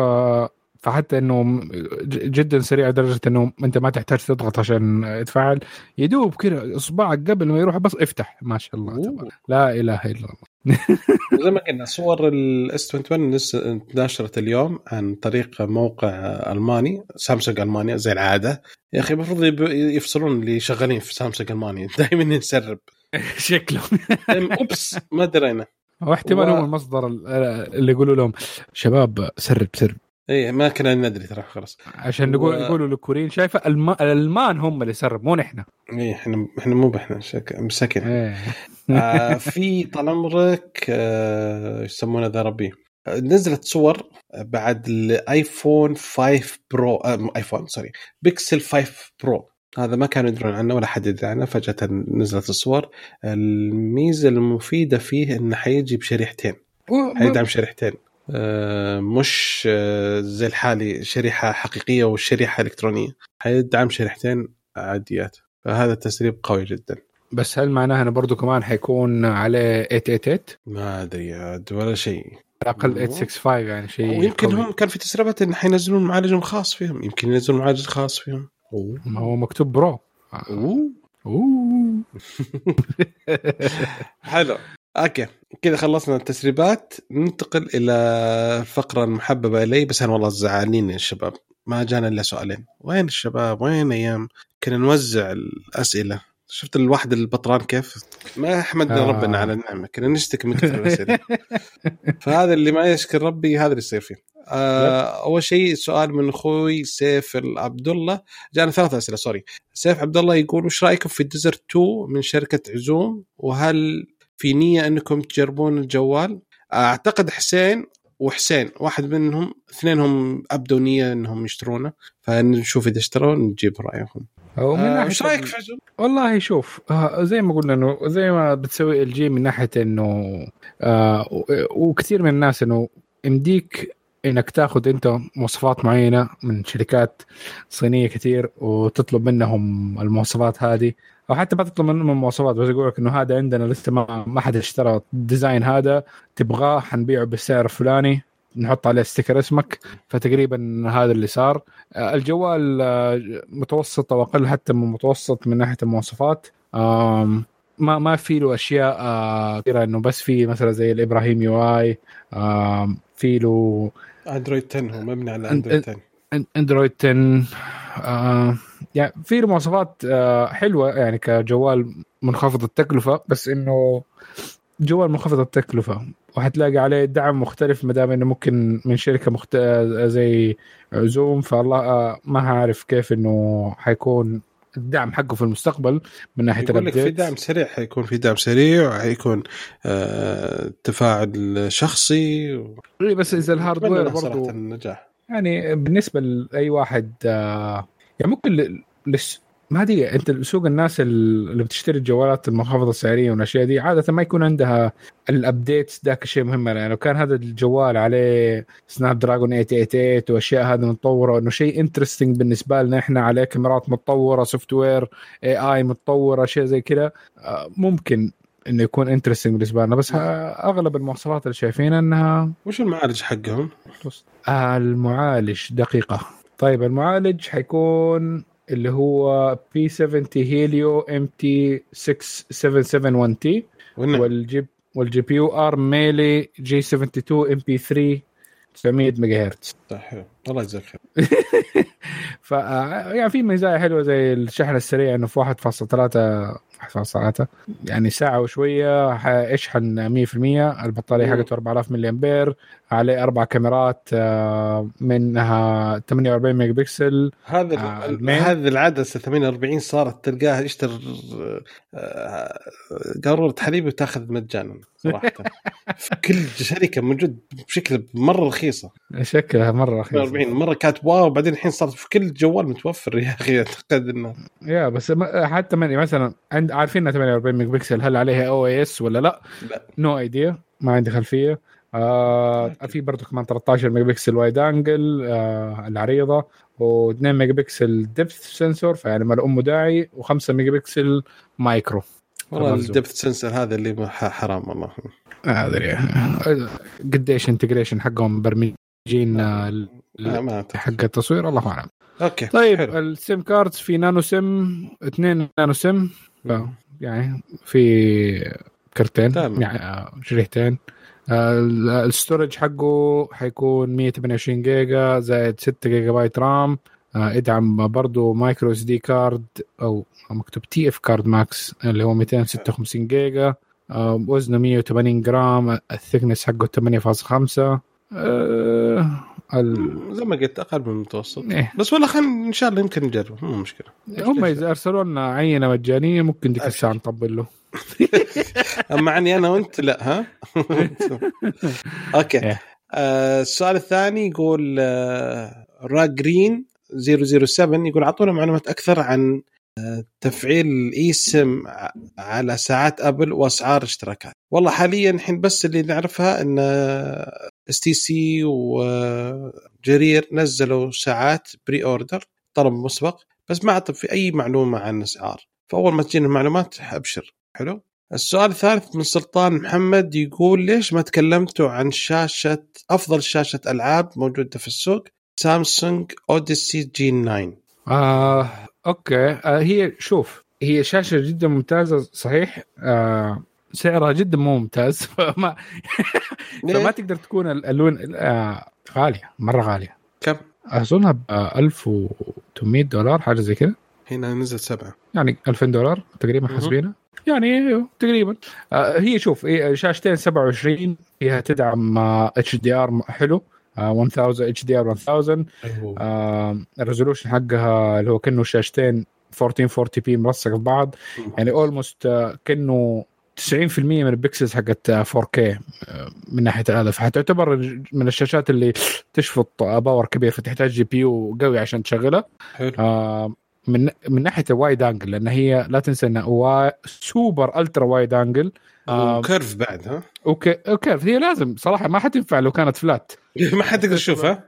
B: فحتى إنه جدا سريع لدرجة إنه أنت ما تحتاج تضغط عشان يتفاعل يدوب كذا إصبعك قبل ما يروح بس افتح. ما شاء الله
A: أوه.
B: لا إله إلا الله.
A: زي ما قلنا صور الاس 21 نس- نشرت اليوم عن طريق موقع ألماني سامسونج ألمانيا زي العادة. يا أخي المفروض يفصلون اللي شغالين في سامسونج ألمانيا. دائما نسرب
B: شكله
A: أوبس ما درينا.
B: هو احتمال
A: و-
B: هو المصدر ال- اللي يقولوا لهم شباب سرب سرب
A: اي إيه، ما كنا ندري ترى خلاص.
B: عشان نقول
A: و-
B: يقولوا للكوريين شايفة الم... الألمان هم اللي سرب مو نحن.
A: اي إحنا إحنا مو إحنا شك... مساكين
B: إيه.
A: آه في طال عمرك آه يسمونه ذا ربي؟ نزلت صور بعد الايفون 5 برو آه ايفون سوري بيكسل 5 برو هذا ما كانوا يدرون عنه ولا حد يدري عنه فجأة نزلت الصور. الميزة المفيدة فيه إنه حيجي بشريحتين. حيدعم شريحتين. آه، مش آه، زي الحالي شريحة حقيقية وشريحة إلكترونية. حيدعم شريحتين عاديات. فهذا تسريب قوي جدا.
B: بس هل معناها إنه برضه كمان حيكون عليه 888
A: ما أدري عاد ولا شيء.
B: على الأقل 865 يعني شيء
A: ويمكن. هم كان في تسريبات إن حينزلون معالج خاص فيهم. يمكن ينزلون معالج خاص فيهم. أوه.
B: ما هو مكتوب Pro.
A: أوه.
B: أوه.
A: حلو. okay. كذا خلصنا التسريبات. ننتقل إلى الفقره المحببه إلي بس أنا والله زعلانين يا الشباب ما جانا إلا سؤالين. وين الشباب؟ وين أيام؟ كنا نوزع الأسئلة. شفت الواحد البطران كيف؟ ما حمدنا
B: آه.
A: آه. ربنا على النعمة. كنا نشتكي من كثر الأسئلة. فهذا اللي ما يشكر ربي هذا اللي يصير فيه. آه أول شيء سؤال من أخوي سيف عبد الله جانا ثلاث أسئلة sorry سيف عبد الله يقول وش رأيكم في Desert 2 من شركة عزوم وهل في نية أنكم تجربون الجوال؟ أعتقد حسين وحسين واحد منهم اثنينهم أبدوا نية إنهم يشترونه فنشوف إذا اشتروا نجيب
B: رأيهم. من
A: آه رأيك في عزوم؟
B: والله شوف آه زي ما قلنا إنه زي ما بتسوي LG من ناحية إنه آه وكثير من الناس إنه يمديك إنك تاخذ أنت مواصفات معينة من شركات صينية كثير وتطلب منهم المواصفات هذه أو حتى ما تطلب منهم المواصفات بس يقول لك إنه هذا عندنا لسه ما ما حد اشترى ال design هذا. تبغاه حنبيعه بالسعر الفلاني نحط عليه sticker اسمك فتقريبا هذا اللي صار. الجوال آه، متوسط أو أقل حتى من متوسط من ناحية المواصفات. ما ما في له أشياء آه، كثيرة إنه بس في مثلا زي الإبراهيم UI في له
A: Android 10 هو مبني على Android 10
B: أن- Android 10 آه يعني في له مواصفات آه حلوة يعني كجوال منخفض التكلفة بس إنه جوال منخفض التكلفة. وحتلاقي عليه دعم مختلف ما دام إنه ممكن من شركة مخت... آه، زي عزوم فالله آه ما عارف كيف إنه حيكون الدعم حقه في المستقبل من ناحية
A: يقول لك في دعم سريع حيكون في دعم سريع وحيكون آه تفاعل شخصي
B: إيه، بس
A: إذا ال hardware
B: برضه
A: النجاح.
B: يعني بالنسبة لأي واحد آه، يعني ممكن لس ما أدري أنت سوق الناس اللي بتشتري الجوالات المنخفضه السعرية والأشياء دي عادة ما يكون عندها ال updates ذاك الشيء مهم يعني لو كان هذا الجوال عليه Snapdragon 888 وأشياء هذه متطورة إنه شيء interesting بالنسبة لنا إحنا عليه كاميرات متطورة software AI متطورة أشياء زي كذا آه، ممكن إنه يكون interesting بالنسبة لنا بس ها- أغلب المواصفات اللي شايفينها إنها
A: وش المعالج حقهم؟
B: آه، المعالج دقيقة طيب المعالج حيكون اللي هو P 70 Helio MT 6771
A: T
B: وال G وال GPU ARM Mali G 72 MP 3 900 ميجا هرتز
A: حلو. الله يجزاك خير.
B: ف يعني في مزايا حلوة زي الشحن السريع إنه في 1.3 1.3 يعني ساعة وشوية حيشحن 100%
A: البطارية.
B: حقته 4000 ملي امبير عليه أربع كاميرات آه، منها 48 ميجا بكسل
A: هذا
B: آه،.
A: هذه العدسة 48 صارت تلقاها اشتر آه، قاروره حليب وتاخذ مجانا صراحة. في كل شركة موجود بشكل مرة رخيصة.
B: شكلها مرة رخيص
A: 48 مرة كانت wow بعدين الحين صارت في كل جوال متوفر يا أخي أعتقد إنه.
B: يا بس حتى مثلا عند عارفين انها 48 ميجا بكسل هل عليها OIS ولا لا؟
A: لا.
B: no idea ما عندي خلفية. آه في برضه كمان 13 megapixel wide angle آه العريضة و2 megapixel depth sensor فيعني ما له داعي و5 ميجا بكسل macro
A: والله.
B: ال
A: depth sensor هذا اللي حرام والله.
B: أدري. قديش integration حقهم برمجين آه،. حق التصوير؟ الله أعلم.
A: okay
B: طيب
A: حلو.
B: ال SIM cards في nano SIM اثنين nano SIM يعني في كرتين. يعني آه، شريحتين. ال storage حقه حيكون 128 جيجا زائد 6 gigabyte RAM. آه، يدعم برضه micro SD card أو مكتوب TF card max اللي هو 256 جيجا. آه، وزنه 180 جرام. ال thickness حقه 8.5 آه، ال...
A: زي ما قلت أقل من المتوسط
B: إيه.
A: بس والله خلينا إن شاء الله يمكن نجرب مو مشكلة
B: هم إذا ارسلوا لنا عينة مجانية ممكن ديك. الساعة نطبل له
A: أما عني أنا وأنت لا ها okay
B: إيه.
A: آه السؤال الثاني يقول آه راجرين 007 يقول أعطونا معلومات أكثر عن آه تفعيل الاي سم على ساعات Apple وأسعار اشتراكات والله حاليا الحين بس اللي نعرفها إن STC وجرير نزلوا ساعات pre-order طلب مسبق بس ما اعطى في أي معلومة عن الاسعار فأول ما تجينا المعلومات أبشر. حلو؟ السؤال الثالث من سلطان محمد يقول ليش ما تكلمتوا عن شاشة أفضل شاشة ألعاب موجودة في السوق؟ Samsung Odyssey G 9
B: آه، okay. آه، هي شوف هي شاشة جدا ممتازة صحيح. آه، سعرها جدا مو ممتاز. فما فما تقدر تكون ال- اللون آه، غالية مرة غالية.
A: كم؟
B: أظنها ب 1800 دولار حاجة زي كذا.
A: هنا نزل سبعة.
B: يعني 2000 دولار تقريبا. حاسبينها يعني تقريبا. آه، هي شوف شاشتين 27 فيها تدعم HDR حلو. آه، 1000 HDR 1000 آه، ال resolution حقها اللي هو كأنه شاشتين 1440 p ملصقه في بعض. يعني almost كأنه 90% من ال pixels حقت آه، 4K آه، من ناحية هذا فحتعتبر من الشاشات اللي تشفط power كبير فتحتاج GPU قوي عشان تشغلها
A: حلو.
B: آه، من من ناحية ال wide angle لأن هي لا تنسى إنها وا- super ultra wide angle آه،
A: و curve بعد ها؟
B: okay okay هي لازم صراحة ما حتنفع لو كانت flat
A: ما حد يقدر يشوفها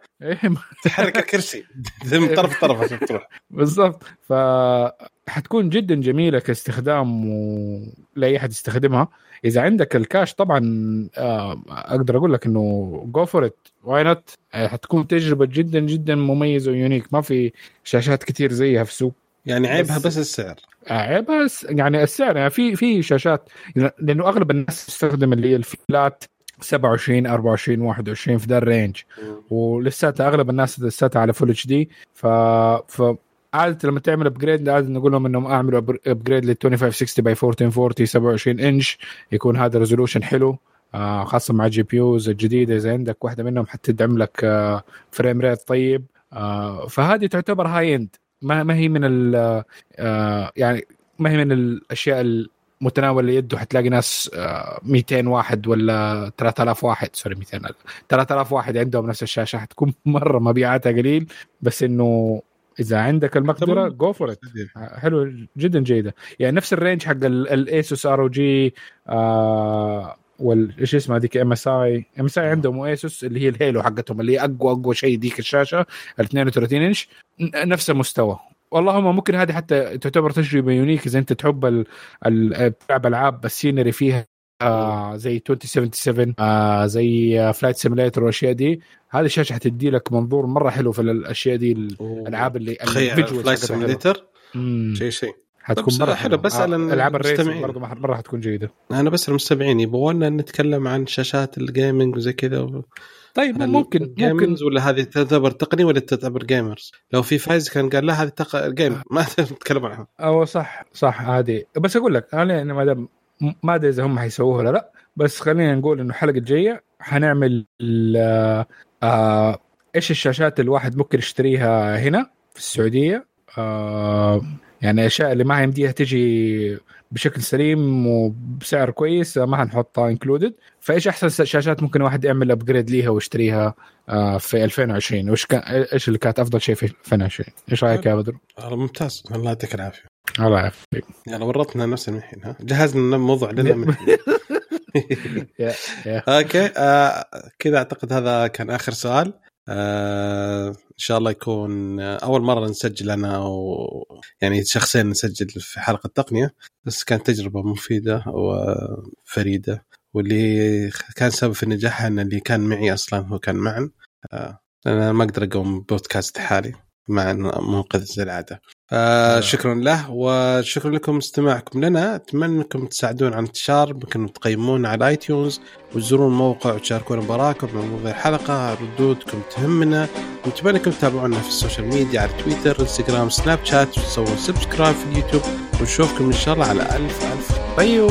A: تحرك الكرسي من طرف لطرف عشان تروح.
B: بالضبط. ف حتكون جدا جميلة كاستخدام و... لاي أحد يستخدمها. إذا عندك الكاش طبعا آه، أقدر أقول لك إنه go for it why not حتكون تجربة جدا جدا مميزة و unique. ما في شاشات كتير زيها في السوق.
A: يعني عيبها
B: بس-
A: بس السعر.
B: عيبها س- يعني السعر يعني في في شاشات لأنه أغلب الناس تستخدم اللي هي ال flat 27 24 21 في ذا ال range ولساتها أغلب الناس لساتها على full HD ف ف عادة لما تعمل upgrade لازم نقول لهم إنهم أعملوا upgrade لل 2560 by 1440 27 انش يكون هذا resolution حلو. آه خاصة مع GPUs الجديدة. إذا عندك واحدة منهم حتدعم لك آه frame rate طيب. آه فهذه تعتبر high end ما ما هي من ال آه يعني ما هي من الأشياء المتناول اليد حتلاقي ناس آه 200 واحد ولا 3000 واحد. sorry 200 3000 واحد عندهم نفس الشاشة. حتكون مرة مبيعاتها قليل. بس إنه إذا عندك المقدرة go for it حلو جدا جيدة. يعني نفس ال range حق ال Asus ROG وال إيش اسمها هذيك ام اس اي ام اس اي عندهم Asus اللي هي ال halo حقتهم اللي هي أقوى أقوى شيء ديك الشاشة ال 32 إنش. نفس المستوى. والله هم ممكن هذه حتى تعتبر تجربة unique إذا أنت تحب تلعب العاب ال scenery فيها آه زي 2077 آه زي Flight Simulator والأشياء دي. هذه الشاشة حتدي لك منظور مرة حلو في الأشياء دي الألعاب اللي
A: تخيل Flight.
B: Simulator.
A: شيء شيء.
B: حتكون مرة
A: حلو، بسأل
B: آه، العاب ال
A: racing.
B: برضه مرة حتكون جيدة.
A: أنا بس المستمعين يبغونا نتكلم عن شاشات ال gaming وزي كذا و...
B: طيب ممكن ممكن.
A: ولا هذه تعتبر تقنية ولا تعتبر gamers؟ لو في فايز كان قال لا هذه تق... game ما نتكلم عنها.
B: أو صح صح هذه. بس أقول لك أنا أنا ما دام ما أدري إذا هم حيسووها ولا لأ بس خلينا نقول إنه الحلقة الجاية حنعمل ال- آه إيش الشاشات الواحد ممكن يشتريها هنا في السعودية؟ آه يعني الاشياء اللي ما يمديها تجي بشكل سليم وبسعر كويس ما حنحطها included فإيش أحسن شاشات ممكن واحد يعمل upgrade ليها ويشتريها آه في 2020 وش كان إيش اللي كانت أفضل شيء في 2020 إيش رأيك يا بدر؟
A: ممتاز. الله يعطيك العافية.
B: الله يعافيك.
A: يلا ورطنا نفسنا الحين ها؟ جهزنا لنا موضوع لنا من. okay آه كذا أعتقد هذا كان آخر سؤال. آه إن شاء الله يكون آه، أول مرة نسجل أنا و يعني شخصين نسجل في حلقة تقنية. بس كانت تجربة مفيدة وفريدة. واللي كان سبب في نجاحها إن اللي كان معي أصلا هو كان معاذ. آه أنا ما أقدر أقوم بودكاست حالي. مع منقذ العاده آه شكرا له وشكرا لكم استماعكم لنا. أتمنى أنكم تساعدون على انتشار انكم تقيمون على iTunes وتزورون الموقع وتشاركون بآراءكم عن موضوع الحلقة. ردودكم تهمنا. ونتمنى أنكم تتابعونا في ال social media على تويتر إنستغرام سناب شات. وتسوون subscribe في اليوتيوب ونشوفكم إن شاء الله على ألف ألف طيب